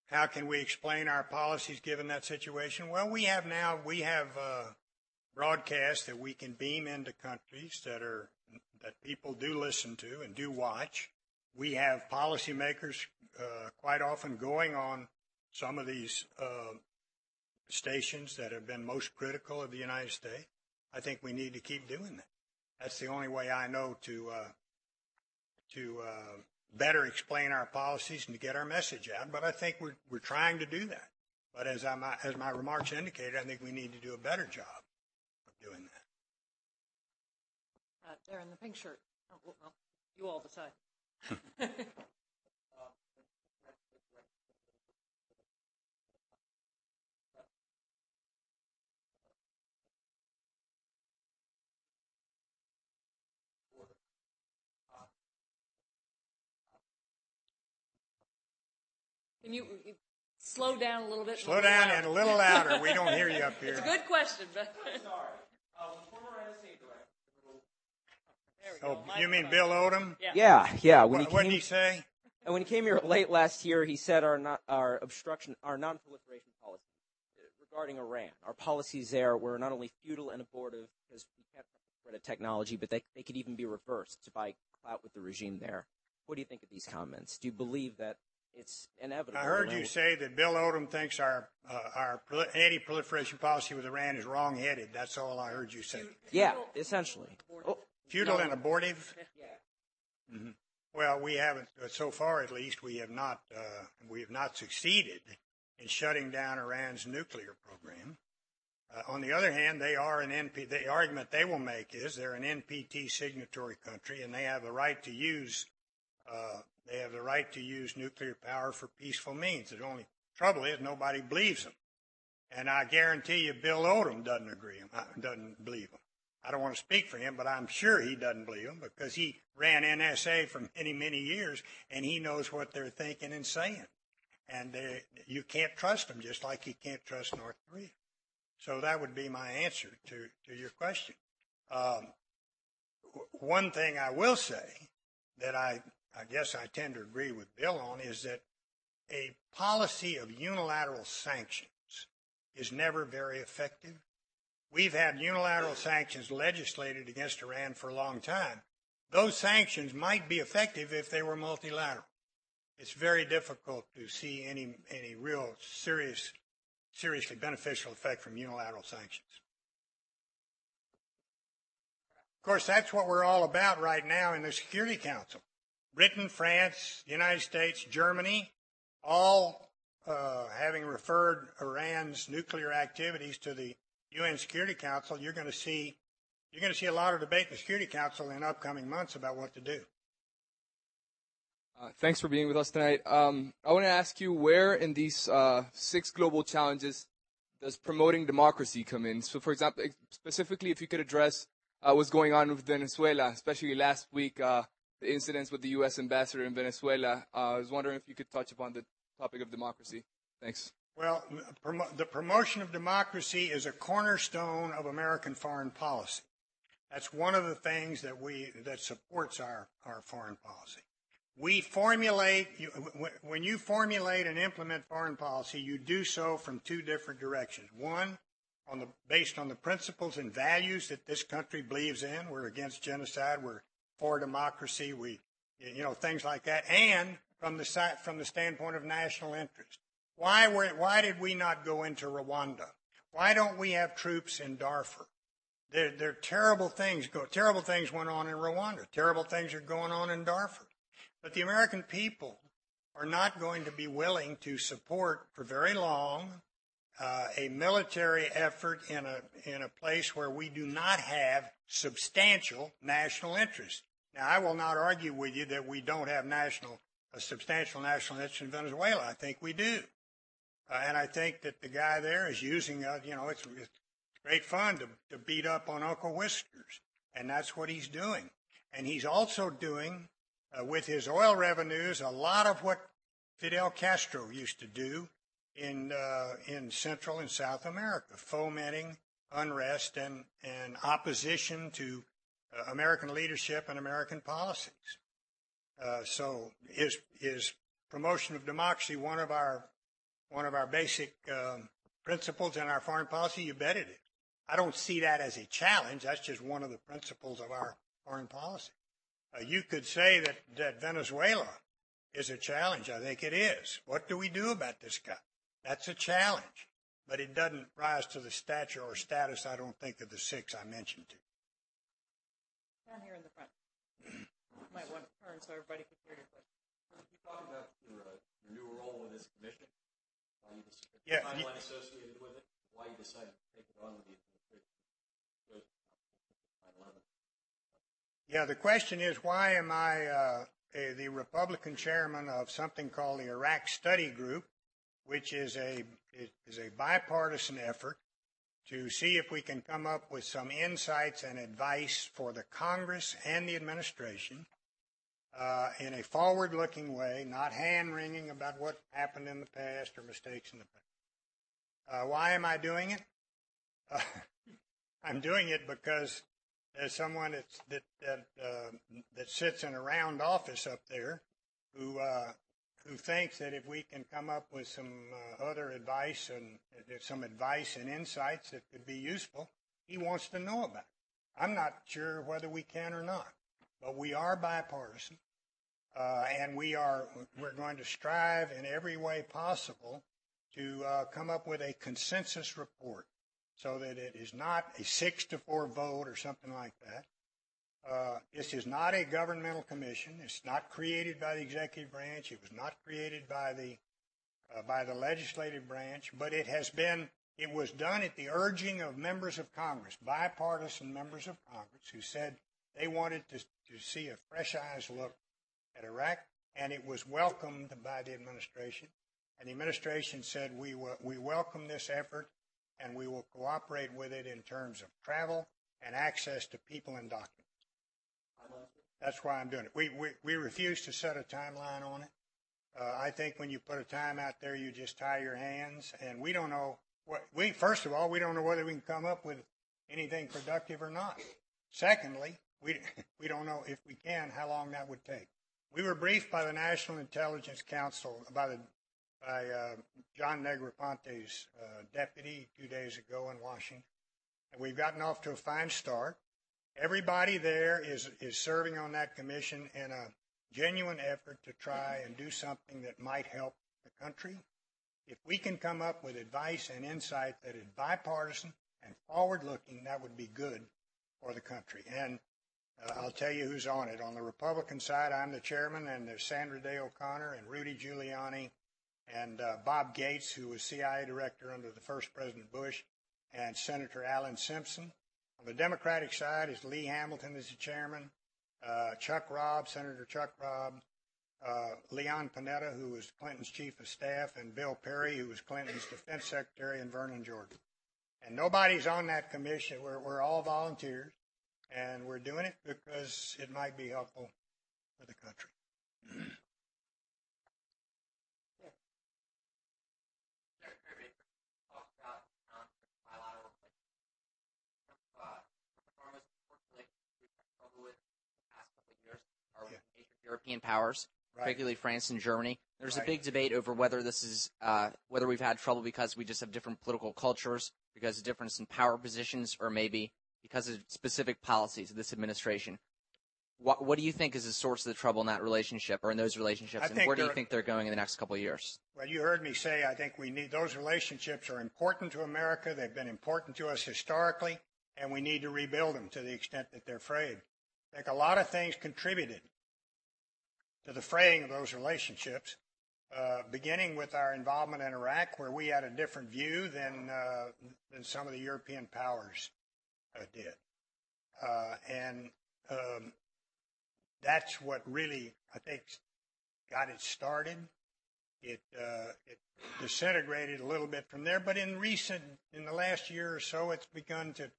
How can we explain our policies given that situation? Well, we have now we have uh, broadcasts that we can beam into countries that are that people do listen to and do watch. We have policymakers uh, quite often going on some of these uh, stations that have been most critical of the United States. I think we need to keep doing that. That's the only way I know to uh, to uh, better explain our policies and to get our message out. But I think we're we're trying to do that. But as I as my remarks indicated, I think we need to do a better job of doing that. Uh, there in the pink shirt. Oh, well, you all decide. Can you slow down a little bit? Slow down and a little louder. We don't hear you up here. It's a good question, but. Sorry. Uh, former Oh, you mean Bill Odom? Yeah, yeah. yeah. When what, he came, what did he say? And when he came here late last year, he said our not, our obstruction, our non-proliferation policy regarding Iran, our policies there were not only futile and abortive because we can't spread a technology, but they, they could even be reversed to buy clout with the regime there. What do you think of these comments? Do you believe that it's inevitable? I heard you say that Bill Odom thinks our uh, our anti-proliferation policy with Iran is wrong-headed. That's all I heard you say. Yeah, essentially. Oh, Futile and abortive. Mhm. Well, we haven't uh, so far, at least. We have not. Uh, we have not succeeded in shutting down Iran's nuclear program. Uh, on the other hand, they are an NP. The argument they will make is they're an NPT signatory country, and they have the right to use. Uh, they have the right to use nuclear power for peaceful means. The only trouble is nobody believes them, and I guarantee you, Bill Odom doesn't agree. Doesn't believe them. I don't want to speak for him, but I'm sure he doesn't believe them because he ran NSA for many, many years, and he knows what they're thinking and saying. And uh, you can't trust them, just like you can't trust North Korea. So that would be my answer to, to your question. Um, one thing I will say that I, I guess I tend to agree with Bill on is that a policy of unilateral sanctions is never very effective. We've had unilateral sanctions legislated against Iran for a long time. Those sanctions might be effective if they were multilateral. It's very difficult to see any, any real serious, seriously beneficial effect from unilateral sanctions. Of course, that's what we're all about right now in the Security Council. Britain, France, the United States, Germany, all uh, having referred Iran's nuclear activities to the UN Security Council, you're going to see you're going to see a lot of debate in the Security Council in upcoming months about what to do. Uh, thanks for being with us tonight. Um, I want to ask you where in these uh, six global challenges does promoting democracy come in? So, for example, specifically, if you could address uh, what's going on with Venezuela, especially last week, uh, the incidents with the U.S. ambassador in Venezuela. Uh, I was wondering if you could touch upon the topic of democracy. Thanks. Well, the promotion of democracy is a cornerstone of American foreign policy. That's one of the things that we that supports our, our foreign policy. We formulate when you formulate and implement foreign policy, you do so from two different directions. One, on the based on the principles and values that this country believes in. We're against genocide. We're for democracy. We, you know, things like that. And from the from the standpoint of national interest. Why were why did we not go into Rwanda? Why don't we have troops in Darfur? There, there are terrible things go. Terrible things went on in Rwanda. Terrible things are going on in Darfur. But the American people are not going to be willing to support for very long uh, a military effort in a in a place where we do not have substantial national interest. Now, I will not argue with you that we don't have national a substantial national interest in Venezuela. I think we do, uh, and I think that the guy there is using uh, you know it's, it's great fun to, to beat up on Uncle Whiskers, and that's what he's doing. And he's also doing uh, with his oil revenues a lot of what Fidel Castro used to do in uh, in Central and South America, fomenting unrest and and opposition to uh, American leadership and American policies. Uh, so, is is promotion of democracy one of our one of our basic um, principles in our foreign policy? You bet it is. I don't see that as a challenge. That's just one of the principles of our foreign policy. Uh, you could say that, that Venezuela is a challenge. I think it is. What do we do about this guy? That's a challenge, but it doesn't rise to the stature or status, I don't think, of the six I mentioned to. Down here in the front. You Might want to turn so everybody can hear your question. you talk about your, uh, your new role with this commission? Why you just, Yeah, the you- associated with it? Why you decided to take it on with the administration? Goes to 9/11. Yeah, the question is why am I uh, a, the Republican chairman of something called the Iraq Study Group, which is a is a bipartisan effort to see if we can come up with some insights and advice for the Congress and the administration uh, in a forward-looking way, not hand-wringing about what happened in the past or mistakes in the past. Uh, why am I doing it? Uh, I'm doing it because there's someone that that uh, that sits in a round office up there who uh, who thinks that if we can come up with some uh, other advice and uh, some advice and insights that could be useful, he wants to know about. It. I'm not sure whether we can or not, but we are bipartisan. Uh, and we are we're going to strive in every way possible to uh, come up with a consensus report so that it is not a six to four vote or something like that. Uh, this is not a governmental commission. It's not created by the executive branch. It was not created by the uh, by the legislative branch, but it has been. It was done at the urging of members of Congress, bipartisan members of Congress, who said they wanted to, to see a fresh eyes look at Iraq, and it was welcomed by the administration. And the administration said, we, we welcome this effort and we will cooperate with it in terms of travel and access to people and documents. That's why I'm doing it. We, we, we refuse to set a timeline on it. Uh, I think when you put a time out there, you just tie your hands, and we don't know what we. First of all, we don't know whether we can come up with anything productive or not. Secondly, we we don't know if we can how long that would take. We were briefed by the National Intelligence Council by the by uh, John Negroponte's uh, deputy two days ago in Washington, and we've gotten off to a fine start. Everybody there is is serving on that commission in a genuine effort to try and do something that might help the country. If we can come up with advice and insight that is bipartisan and forward looking, that would be good for the country. And uh, I'll tell you who's on it. On the Republican side, I'm the chairman, and there's Sandra Day O'Connor and Rudy Giuliani and uh, Bob Gates, who was CIA director under the first President Bush, and Senator Alan Simpson. On the Democratic side is Lee Hamilton as the chairman, uh, Chuck Robb, Senator Chuck Robb, uh, Leon Panetta, who was Clinton's chief of staff, and Bill Perry, who was Clinton's defense secretary, and Vernon Jordan. And nobody's on that commission. We're, we're all volunteers, and we're doing it because it might be helpful for the country. European powers, Right. particularly France and Germany. There's Right. a big debate over whether this is uh, whether we've had trouble because we just have different political cultures, because of difference in power positions, or maybe because of specific policies of this administration. What, what do you think is the source of the trouble in that relationship or in those relationships, and where do you think they're going in the next couple of years? Well, you heard me say I think we need those relationships are important to America. They've been important to us historically, and we need to rebuild them to the extent that they're frayed. I think a lot of things contributed to the fraying of those relationships, uh, beginning with our involvement in Iraq, where we had a different view than uh, than some of the European powers uh, did, uh, and um, that's what really I think got it started. It uh, it disintegrated a little bit from there, but in recent, in the last year or so, it's begun to,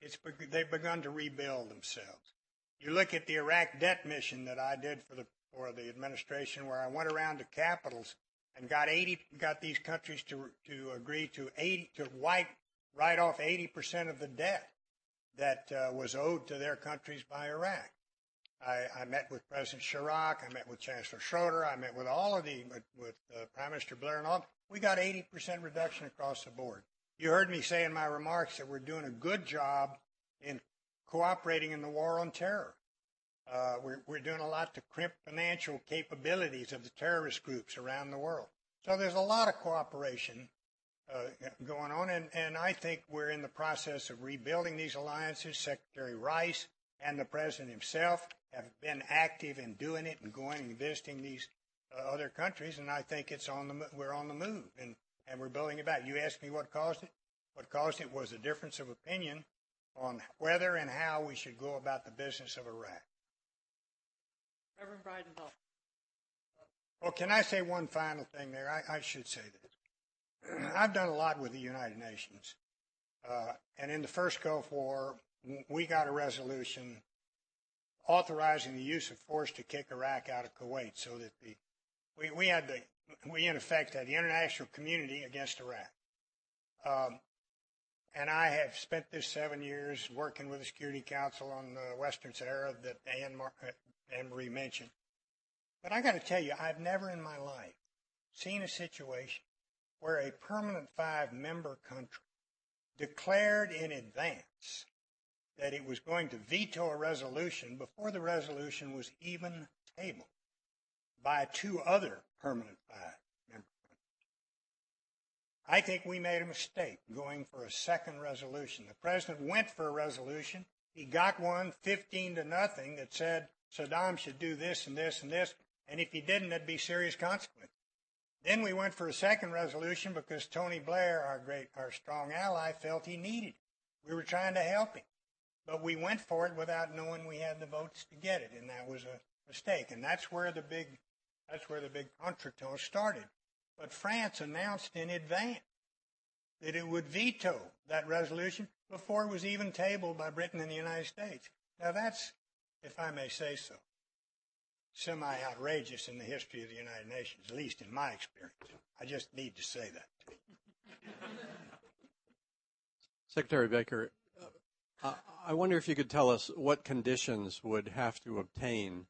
it's they've begun to rebuild themselves. You look at the Iraq debt mission that I did for the for the administration, where I went around to capitals and got eighty, got these countries to to agree to eighty to wipe write off eighty percent of the debt that uh, was owed to their countries by Iraq. I, I met with President Chirac. I met with Chancellor Schroeder. I met with all of the, with, with uh, Prime Minister Blair and all. We got 80% reduction across the board. You heard me say in my remarks that we're doing a good job in cooperating in the war on terror. Uh, we're, we're doing a lot to crimp financial capabilities of the terrorist groups around the world. So there's a lot of cooperation uh, going on, and, and I think we're in the process of rebuilding these alliances. Secretary Rice and the president himself have been active in doing it and going and visiting these uh, other countries, and I think it's on the we're on the move, and, and we're building it back. You asked me what caused it. What caused it was a difference of opinion on whether and how we should go about the business of Iraq. Reverend. Well, can I say one final thing there? I, I should say this. I've done a lot with the United Nations. Uh, and in the first Gulf War, we got a resolution authorizing the use of force to kick Iraq out of Kuwait so that the, we, we had the, we in effect had the international community against Iraq. Um, and I have spent this seven years working with the Security Council on the Western Sahara that Mar- Marie mentioned. But I got to tell you, I've never in my life seen a situation where a permanent five member country declared in advance that it was going to veto a resolution before the resolution was even tabled. by two other permanent five member countries. I think we made a mistake going for a second resolution. The president went for a resolution. He got one 15 to nothing that said Saddam should do this and this and this. And if he didn't, there'd be serious consequences. Then we went for a second resolution because Tony Blair, our great, our strong ally, felt he needed it. We were trying to help him. But we went for it without knowing we had the votes to get it, and that was a mistake. And that's where the big, that's where the big contretemps started. But France announced in advance that it would veto that resolution before it was even tabled by Britain and the United States. Now that's, if I may say so, semi outrageous in the history of the United Nations, at least in my experience. I just need to say that. Secretary Baker, uh, I wonder if you could tell us what conditions would have to obtain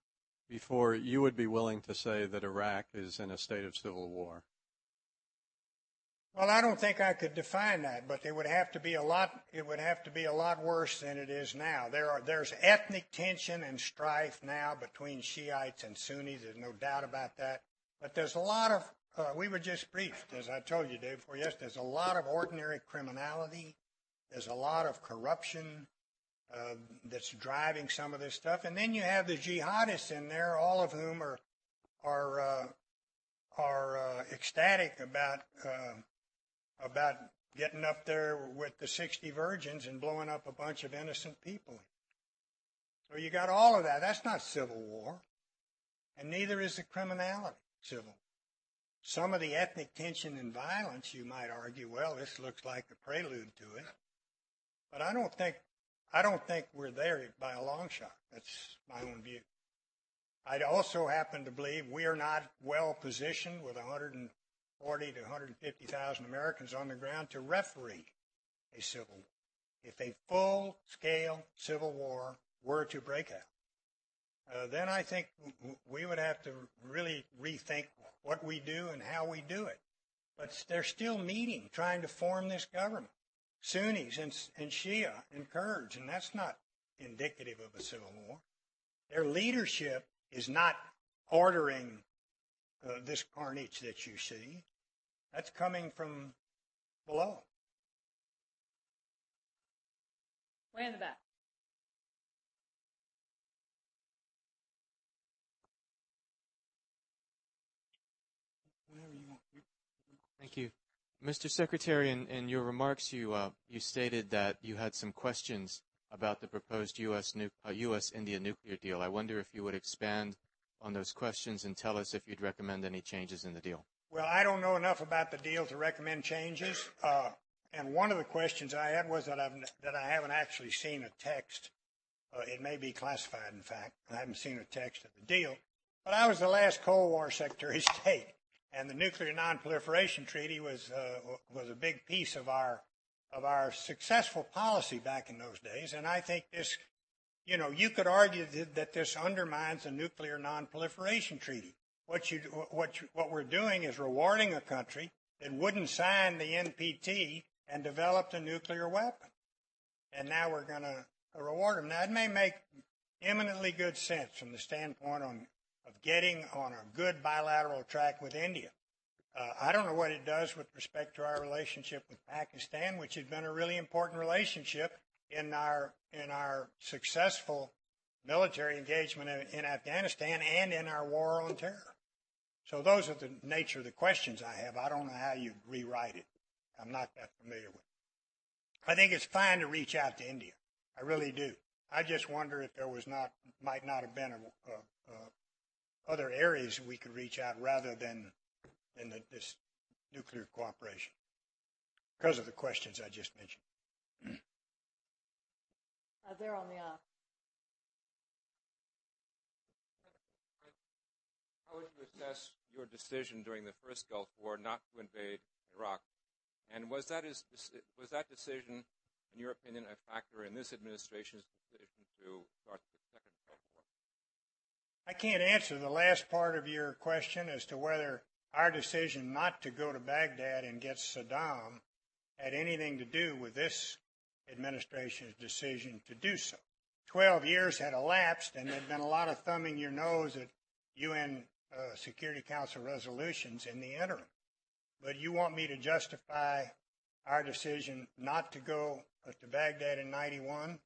before you would be willing to say that Iraq is in a state of civil war. Well, I don't think I could define that, but it would have to be a lot. It would have to be a lot worse than it is now. There are there's ethnic tension and strife now between Shiites and Sunnis. There's no doubt about that. But there's a lot of. Uh, we were just briefed, as I told you, Dave, before. Yes, there's a lot of ordinary criminality. There's a lot of corruption uh, that's driving some of this stuff, and then you have the jihadists in there, all of whom are are uh, are uh, ecstatic about uh, about getting up there with the 60 virgins and blowing up a bunch of innocent people. So you got all of that. That's not civil war. And neither is the criminality civil. Some of the ethnic tension and violence, you might argue, well, this looks like the prelude to it. But I don't think, I don't think we're there by a long shot. That's my own view. I'd also happen to believe we are not well positioned with 100 40 to 150,000 Americans on the ground to referee a civil war. If a full scale civil war were to break out, uh, then I think we would have to really rethink what we do and how we do it. But they're still meeting, trying to form this government. Sunnis and, and Shia and Kurds, and that's not indicative of a civil war. Their leadership is not ordering uh, this carnage that you see. That's coming from below. Way in the back. Thank you. Mr. Secretary, in, in your remarks, you, uh, you stated that you had some questions about the proposed U.S. Nu- uh, U.S.-India nuclear deal. I wonder if you would expand on those questions and tell us if you'd recommend any changes in the deal. Well, I don't know enough about the deal to recommend changes. Uh, and one of the questions I had was that, I've, that I haven't actually seen a text. Uh, it may be classified, in fact. I haven't seen a text of the deal. But I was the last Cold War Secretary of State, and the Nuclear Nonproliferation Treaty was uh, was a big piece of our of our successful policy back in those days. And I think this, you know, you could argue that, that this undermines the Nuclear Nonproliferation Treaty. What you what you, what we're doing is rewarding a country that wouldn't sign the NPT and developed a nuclear weapon, and now we're going to reward them. Now it may make eminently good sense from the standpoint on, of getting on a good bilateral track with India. Uh, I don't know what it does with respect to our relationship with Pakistan, which has been a really important relationship in our in our successful military engagement in, in Afghanistan and in our war on terror. So those are the nature of the questions I have. I don't know how you rewrite it. I'm not that familiar with it. I think it's fine to reach out to India. I really do. I just wonder if there was not, might not have been a, a, a other areas we could reach out rather than, than the, this nuclear cooperation because of the questions I just mentioned. Uh, there on the aisle. Assess your decision during the first Gulf War not to invade Iraq? And was that, is, was that decision, in your opinion, a factor in this administration's decision to start the second Gulf War? I can't answer the last part of your question as to whether our decision not to go to Baghdad and get Saddam had anything to do with this administration's decision to do so. Twelve years had elapsed, and there'd been a lot of thumbing your nose at UN uh, Security Council resolutions in the interim. But you want me to justify our decision not to go to Baghdad in 91?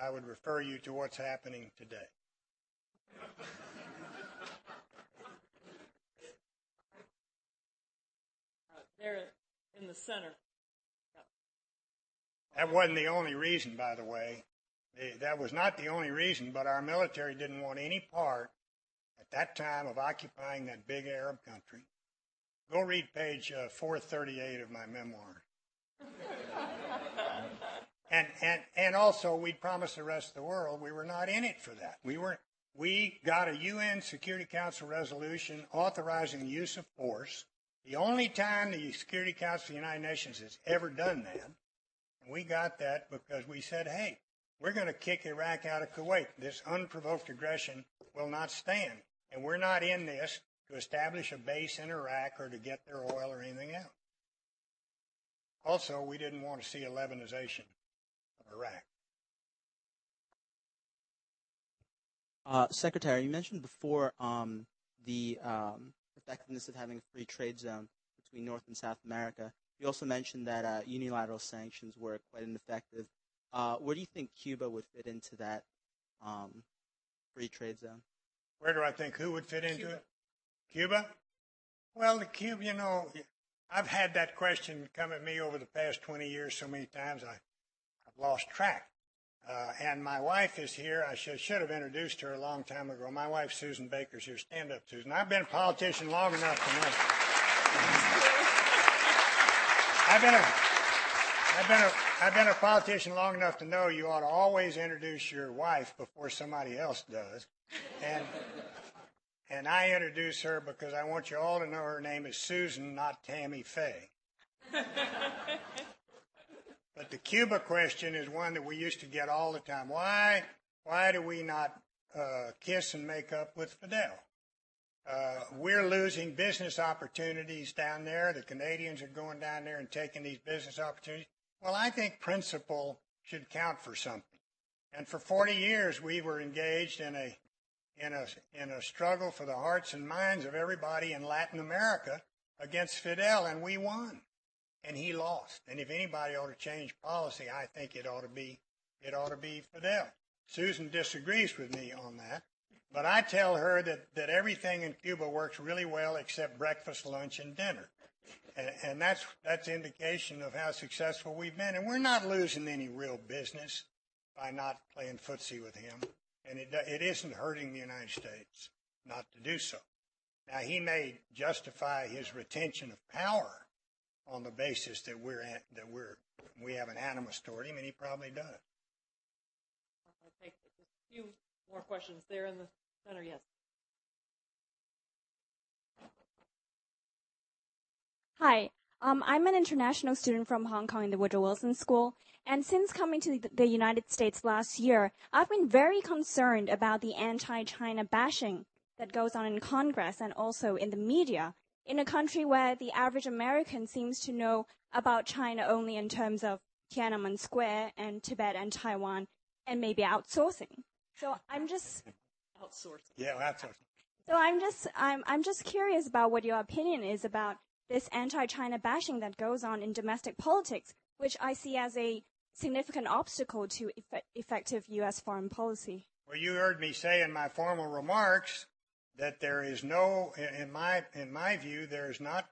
I would refer you to what's happening today. Uh, there in the center. That wasn't the only reason, by the way. That was not the only reason, but our military didn't want any part that time of occupying that big Arab country. Go read page uh, 438 of my memoir. and, and, and also, we promised the rest of the world we were not in it for that. We were, we got a UN Security Council resolution authorizing the use of force. The only time the Security Council of the United Nations has ever done that. And we got that because we said, hey, we're going to kick Iraq out of Kuwait. This unprovoked aggression will not stand. And we're not in this to establish a base in Iraq or to get their oil or anything else. Also, we didn't want to see a Lebanization of Iraq. Uh, Secretary, you mentioned before um, the um, effectiveness of having a free trade zone between North and South America. You also mentioned that uh, unilateral sanctions were quite ineffective. Uh, where do you think Cuba would fit into that um, free trade zone? Where do I think who would fit into it? Cuba? Well, the Cuba, you know, I've had that question come at me over the past 20 years so many times I, I've lost track. Uh, and my wife is here. I should, should have introduced her a long time ago. My wife, Susan Baker's here. Stand up, Susan. I've been a politician long enough to know. I've been a, I've been a, I've been a politician long enough to know you ought to always introduce your wife before somebody else does. And, and I introduce her because I want you all to know her name is Susan, not Tammy Faye. But the Cuba question is one that we used to get all the time. Why, why do we not uh, kiss and make up with Fidel? Uh, we're losing business opportunities down there. The Canadians are going down there and taking these business opportunities. Well, I think principle should count for something. And for 40 years, we were engaged in a in a in a struggle for the hearts and minds of everybody in Latin America against Fidel, and we won and he lost. And if anybody ought to change policy, I think it ought to be it ought to be Fidel. Susan disagrees with me on that, but I tell her that, that everything in Cuba works really well except breakfast, lunch, and dinner. And, and that's that's indication of how successful we've been. And we're not losing any real business by not playing footsie with him. And it, it isn't hurting the United States not to do so. Now, he may justify his retention of power on the basis that we're at, that we're we have an animus toward him, and he probably does. I'll take just a few more questions there in the center. Yes. Hi, um, I'm an international student from Hong Kong in the Woodrow Wilson School. And since coming to the, the United States last year, I've been very concerned about the anti-China bashing that goes on in Congress and also in the media in a country where the average American seems to know about China only in terms of Tiananmen Square and Tibet and Taiwan and maybe outsourcing. So I'm just outsourcing. Yeah, outsourcing. So I'm just I'm I'm just curious about what your opinion is about this anti-China bashing that goes on in domestic politics, which I see as a significant obstacle to eff- effective U.S. foreign policy. Well, you heard me say in my formal remarks that there is no, in my in my view, there is not.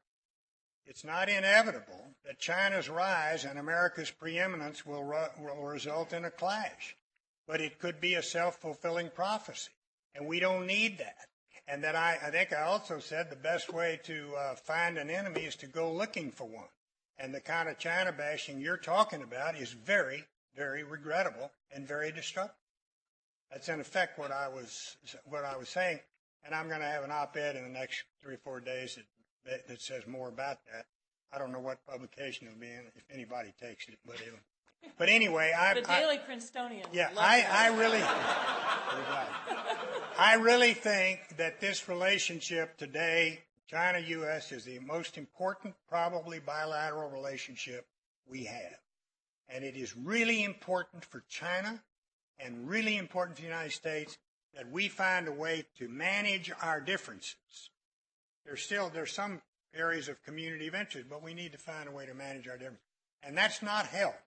It's not inevitable that China's rise and America's preeminence will, will result in a clash, but it could be a self-fulfilling prophecy, and we don't need that. And that I, I think I also said the best way to uh, find an enemy is to go looking for one. And the kind of China bashing you're talking about is very, very regrettable and very destructive. That's in effect what I was what I was saying. And I'm going to have an op-ed in the next three or four days that, that, says more about that. I don't know what publication it'll be in, if anybody takes it, but it'll. But anyway, I. The I- Daily Princetonian. yeah, I. I really, I really think that this relationship today, China-U.S., is the most important, probably bilateral relationship we have. And it is really important for China and really important for the United States that we find a way to manage our differences. There's still there's some areas of community of interest, but we need to find a way to manage our differences. And that's not helped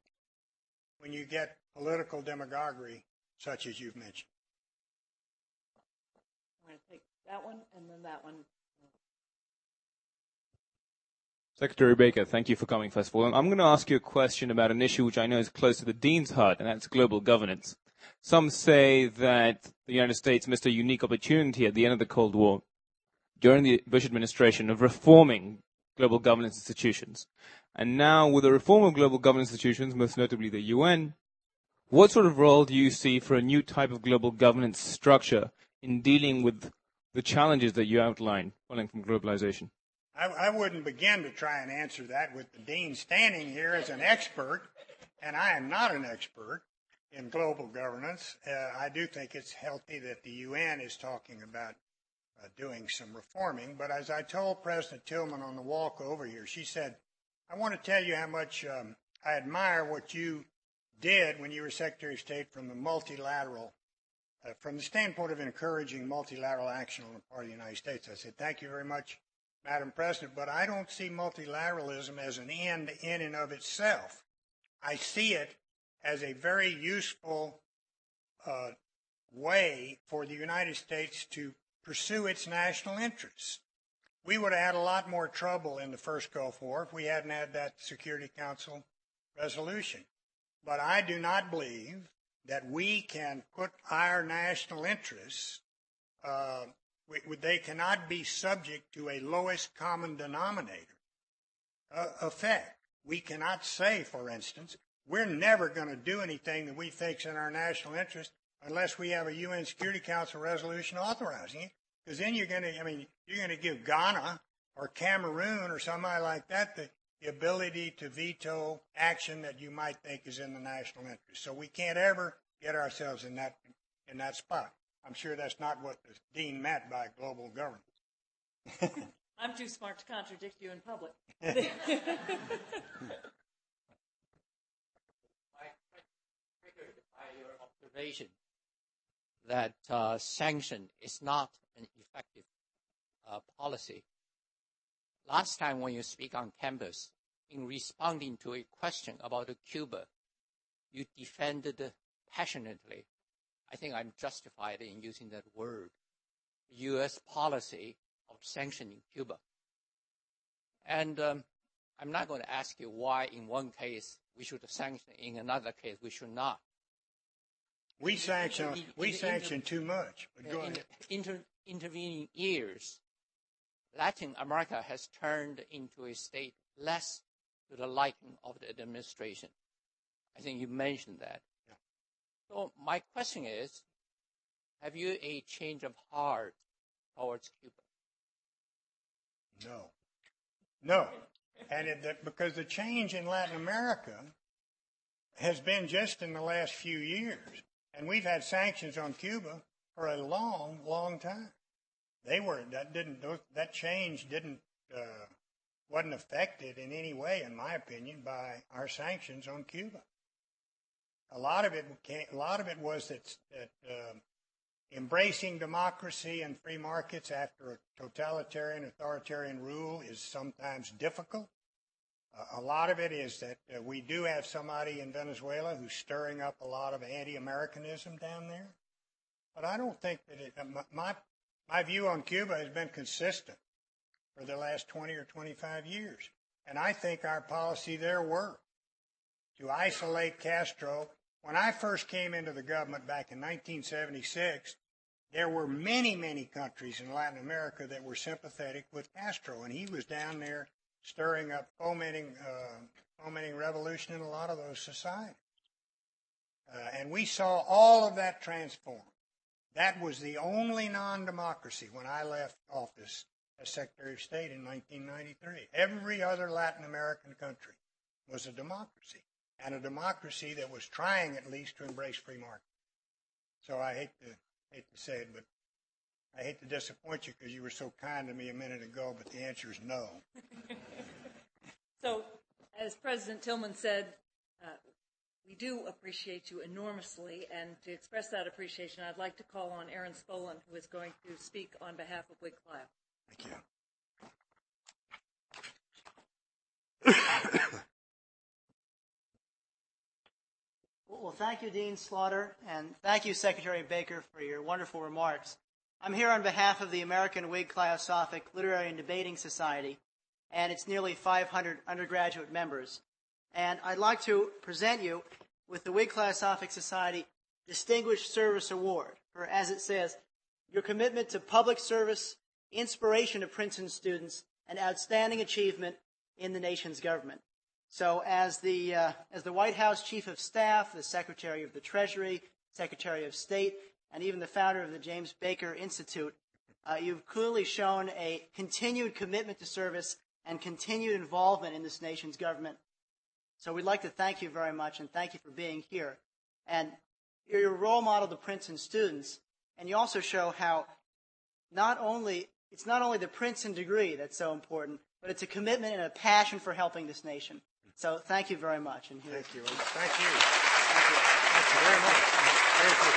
when you get political demagoguery such as you've mentioned. I'm going to take that one and then that one. Secretary Baker, thank you for coming, first of all. I'm going to ask you a question about an issue which I know is close to the Dean's heart, and that's global governance. Some say that the United States missed a unique opportunity at the end of the Cold War during the Bush administration of reforming global governance institutions. And now, with the reform of global governance institutions, most notably the UN, what sort of role do you see for a new type of global governance structure in dealing with the challenges that you outlined following from globalization? I, I wouldn't begin to try and answer that with the dean standing here as an expert, and I am not an expert in global governance. Uh, I do think it's healthy that the UN is talking about uh, doing some reforming. But as I told President Tilghman on the walk over here, she said, I want to tell you how much um, I admire what you did when you were Secretary of State from the multilateral, uh, from the standpoint of encouraging multilateral action on the part of the United States. I said, thank you very much, Madam President, but I don't see multilateralism as an end in and of itself. I see it as a very useful uh, way for the United States to pursue its national interests. We would have had a lot more trouble in the first Gulf War if we hadn't had that Security Council resolution. But I do not believe that we can put our national interests, uh, they cannot be subject to a lowest common denominator uh, effect. We cannot say, for instance, we're never going to do anything that we think is in our national interest unless we have a UN Security Council resolution authorizing it. Because then you're going to, I mean, you're going to give Ghana or Cameroon or somebody like that the, the ability to veto action that you might think is in the national interest. So we can't ever get ourselves in that in that spot. I'm sure that's not what the dean meant by global governance. I'm too smart to contradict you in public. your observation that uh, sanction is not an effective uh, policy. Last time when you speak on campus, in responding to a question about Cuba, you defended passionately. I think I'm justified in using that word. U.S. policy of sanctioning Cuba. And um, I'm not going to ask you why in one case we should sanction, in another case we should not. We sanction, we sanction too much. Ahead. Inter, intervening years, Latin America has turned into a state less to the liking of the administration. I think you mentioned that. So my question is, have you a change of heart towards Cuba? No. No. and it, because the change in Latin America has been just in the last few years. And we've had sanctions on Cuba for a long, long time. They were that didn't that change didn't uh, wasn't affected in any way, in my opinion, by our sanctions on Cuba. A lot of it came, a lot of it was that that uh, embracing democracy and free markets after a totalitarian authoritarian rule is sometimes difficult. Uh, a lot of it is that uh, we do have somebody in Venezuela who's stirring up a lot of anti-Americanism down there. But I don't think that it, uh, my, my view on Cuba has been consistent for the last 20 or 25 years. And I think our policy there worked to isolate Castro. When I first came into the government back in 1976, there were many, many countries in Latin America that were sympathetic with Castro, and he was down there stirring up fomenting, uh, fomenting revolution in a lot of those societies. Uh, and we saw all of that transform. That was the only non-democracy when I left office as Secretary of State in 1993. Every other Latin American country was a democracy, and a democracy that was trying at least to embrace free market. So I hate to hate to say it, but I hate to disappoint you because you were so kind to me a minute ago, but the answer is no. so, as President Tilghman said, uh, We do appreciate you enormously, and to express that appreciation, I'd like to call on Aaron Spolin, who is going to speak on behalf of Clio. Thank you. Well, thank you, Dean Slaughter, and thank you, Secretary Baker, for your wonderful remarks. I'm here on behalf of the American Whig Cliosophic Literary and Debating Society and its nearly 500 undergraduate members. And I'd like to present you with the Whig Cliosophic Society Distinguished Service Award for, as it says, your commitment to public service, inspiration to Princeton students, and outstanding achievement in the nation's government. So, as the uh, as the White House Chief of Staff, the Secretary of the Treasury, Secretary of State, and even the founder of the James Baker Institute, uh, you've clearly shown a continued commitment to service and continued involvement in this nation's government. So, we'd like to thank you very much and thank you for being here. And you're a role model to Princeton students, and you also show how not only it's not only the Princeton degree that's so important, but it's a commitment and a passion for helping this nation. So thank you very much. And thank you. Thank you. Thank you. Thank you very much. Very good.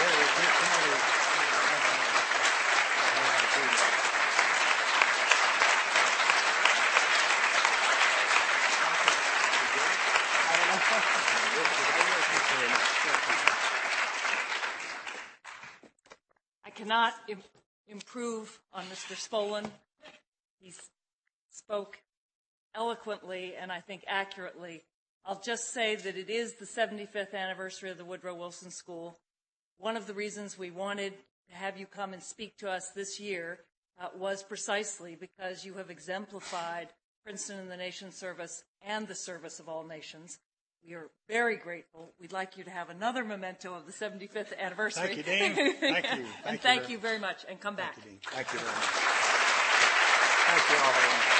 Very good community. I cannot Im- improve on Mr. Spolin. He spoke eloquently and I think accurately. I'll just say that it is the 75th anniversary of the Woodrow Wilson School. One of the reasons we wanted to have you come and speak to us this year uh, was precisely because you have exemplified Princeton in the nation's service and the service of all nations. We are very grateful. We'd like you to have another memento of the 75th anniversary. Thank you, Dean. Thank you. and Thank you very you very much. And come back. Thank you very much. Thank you all very much.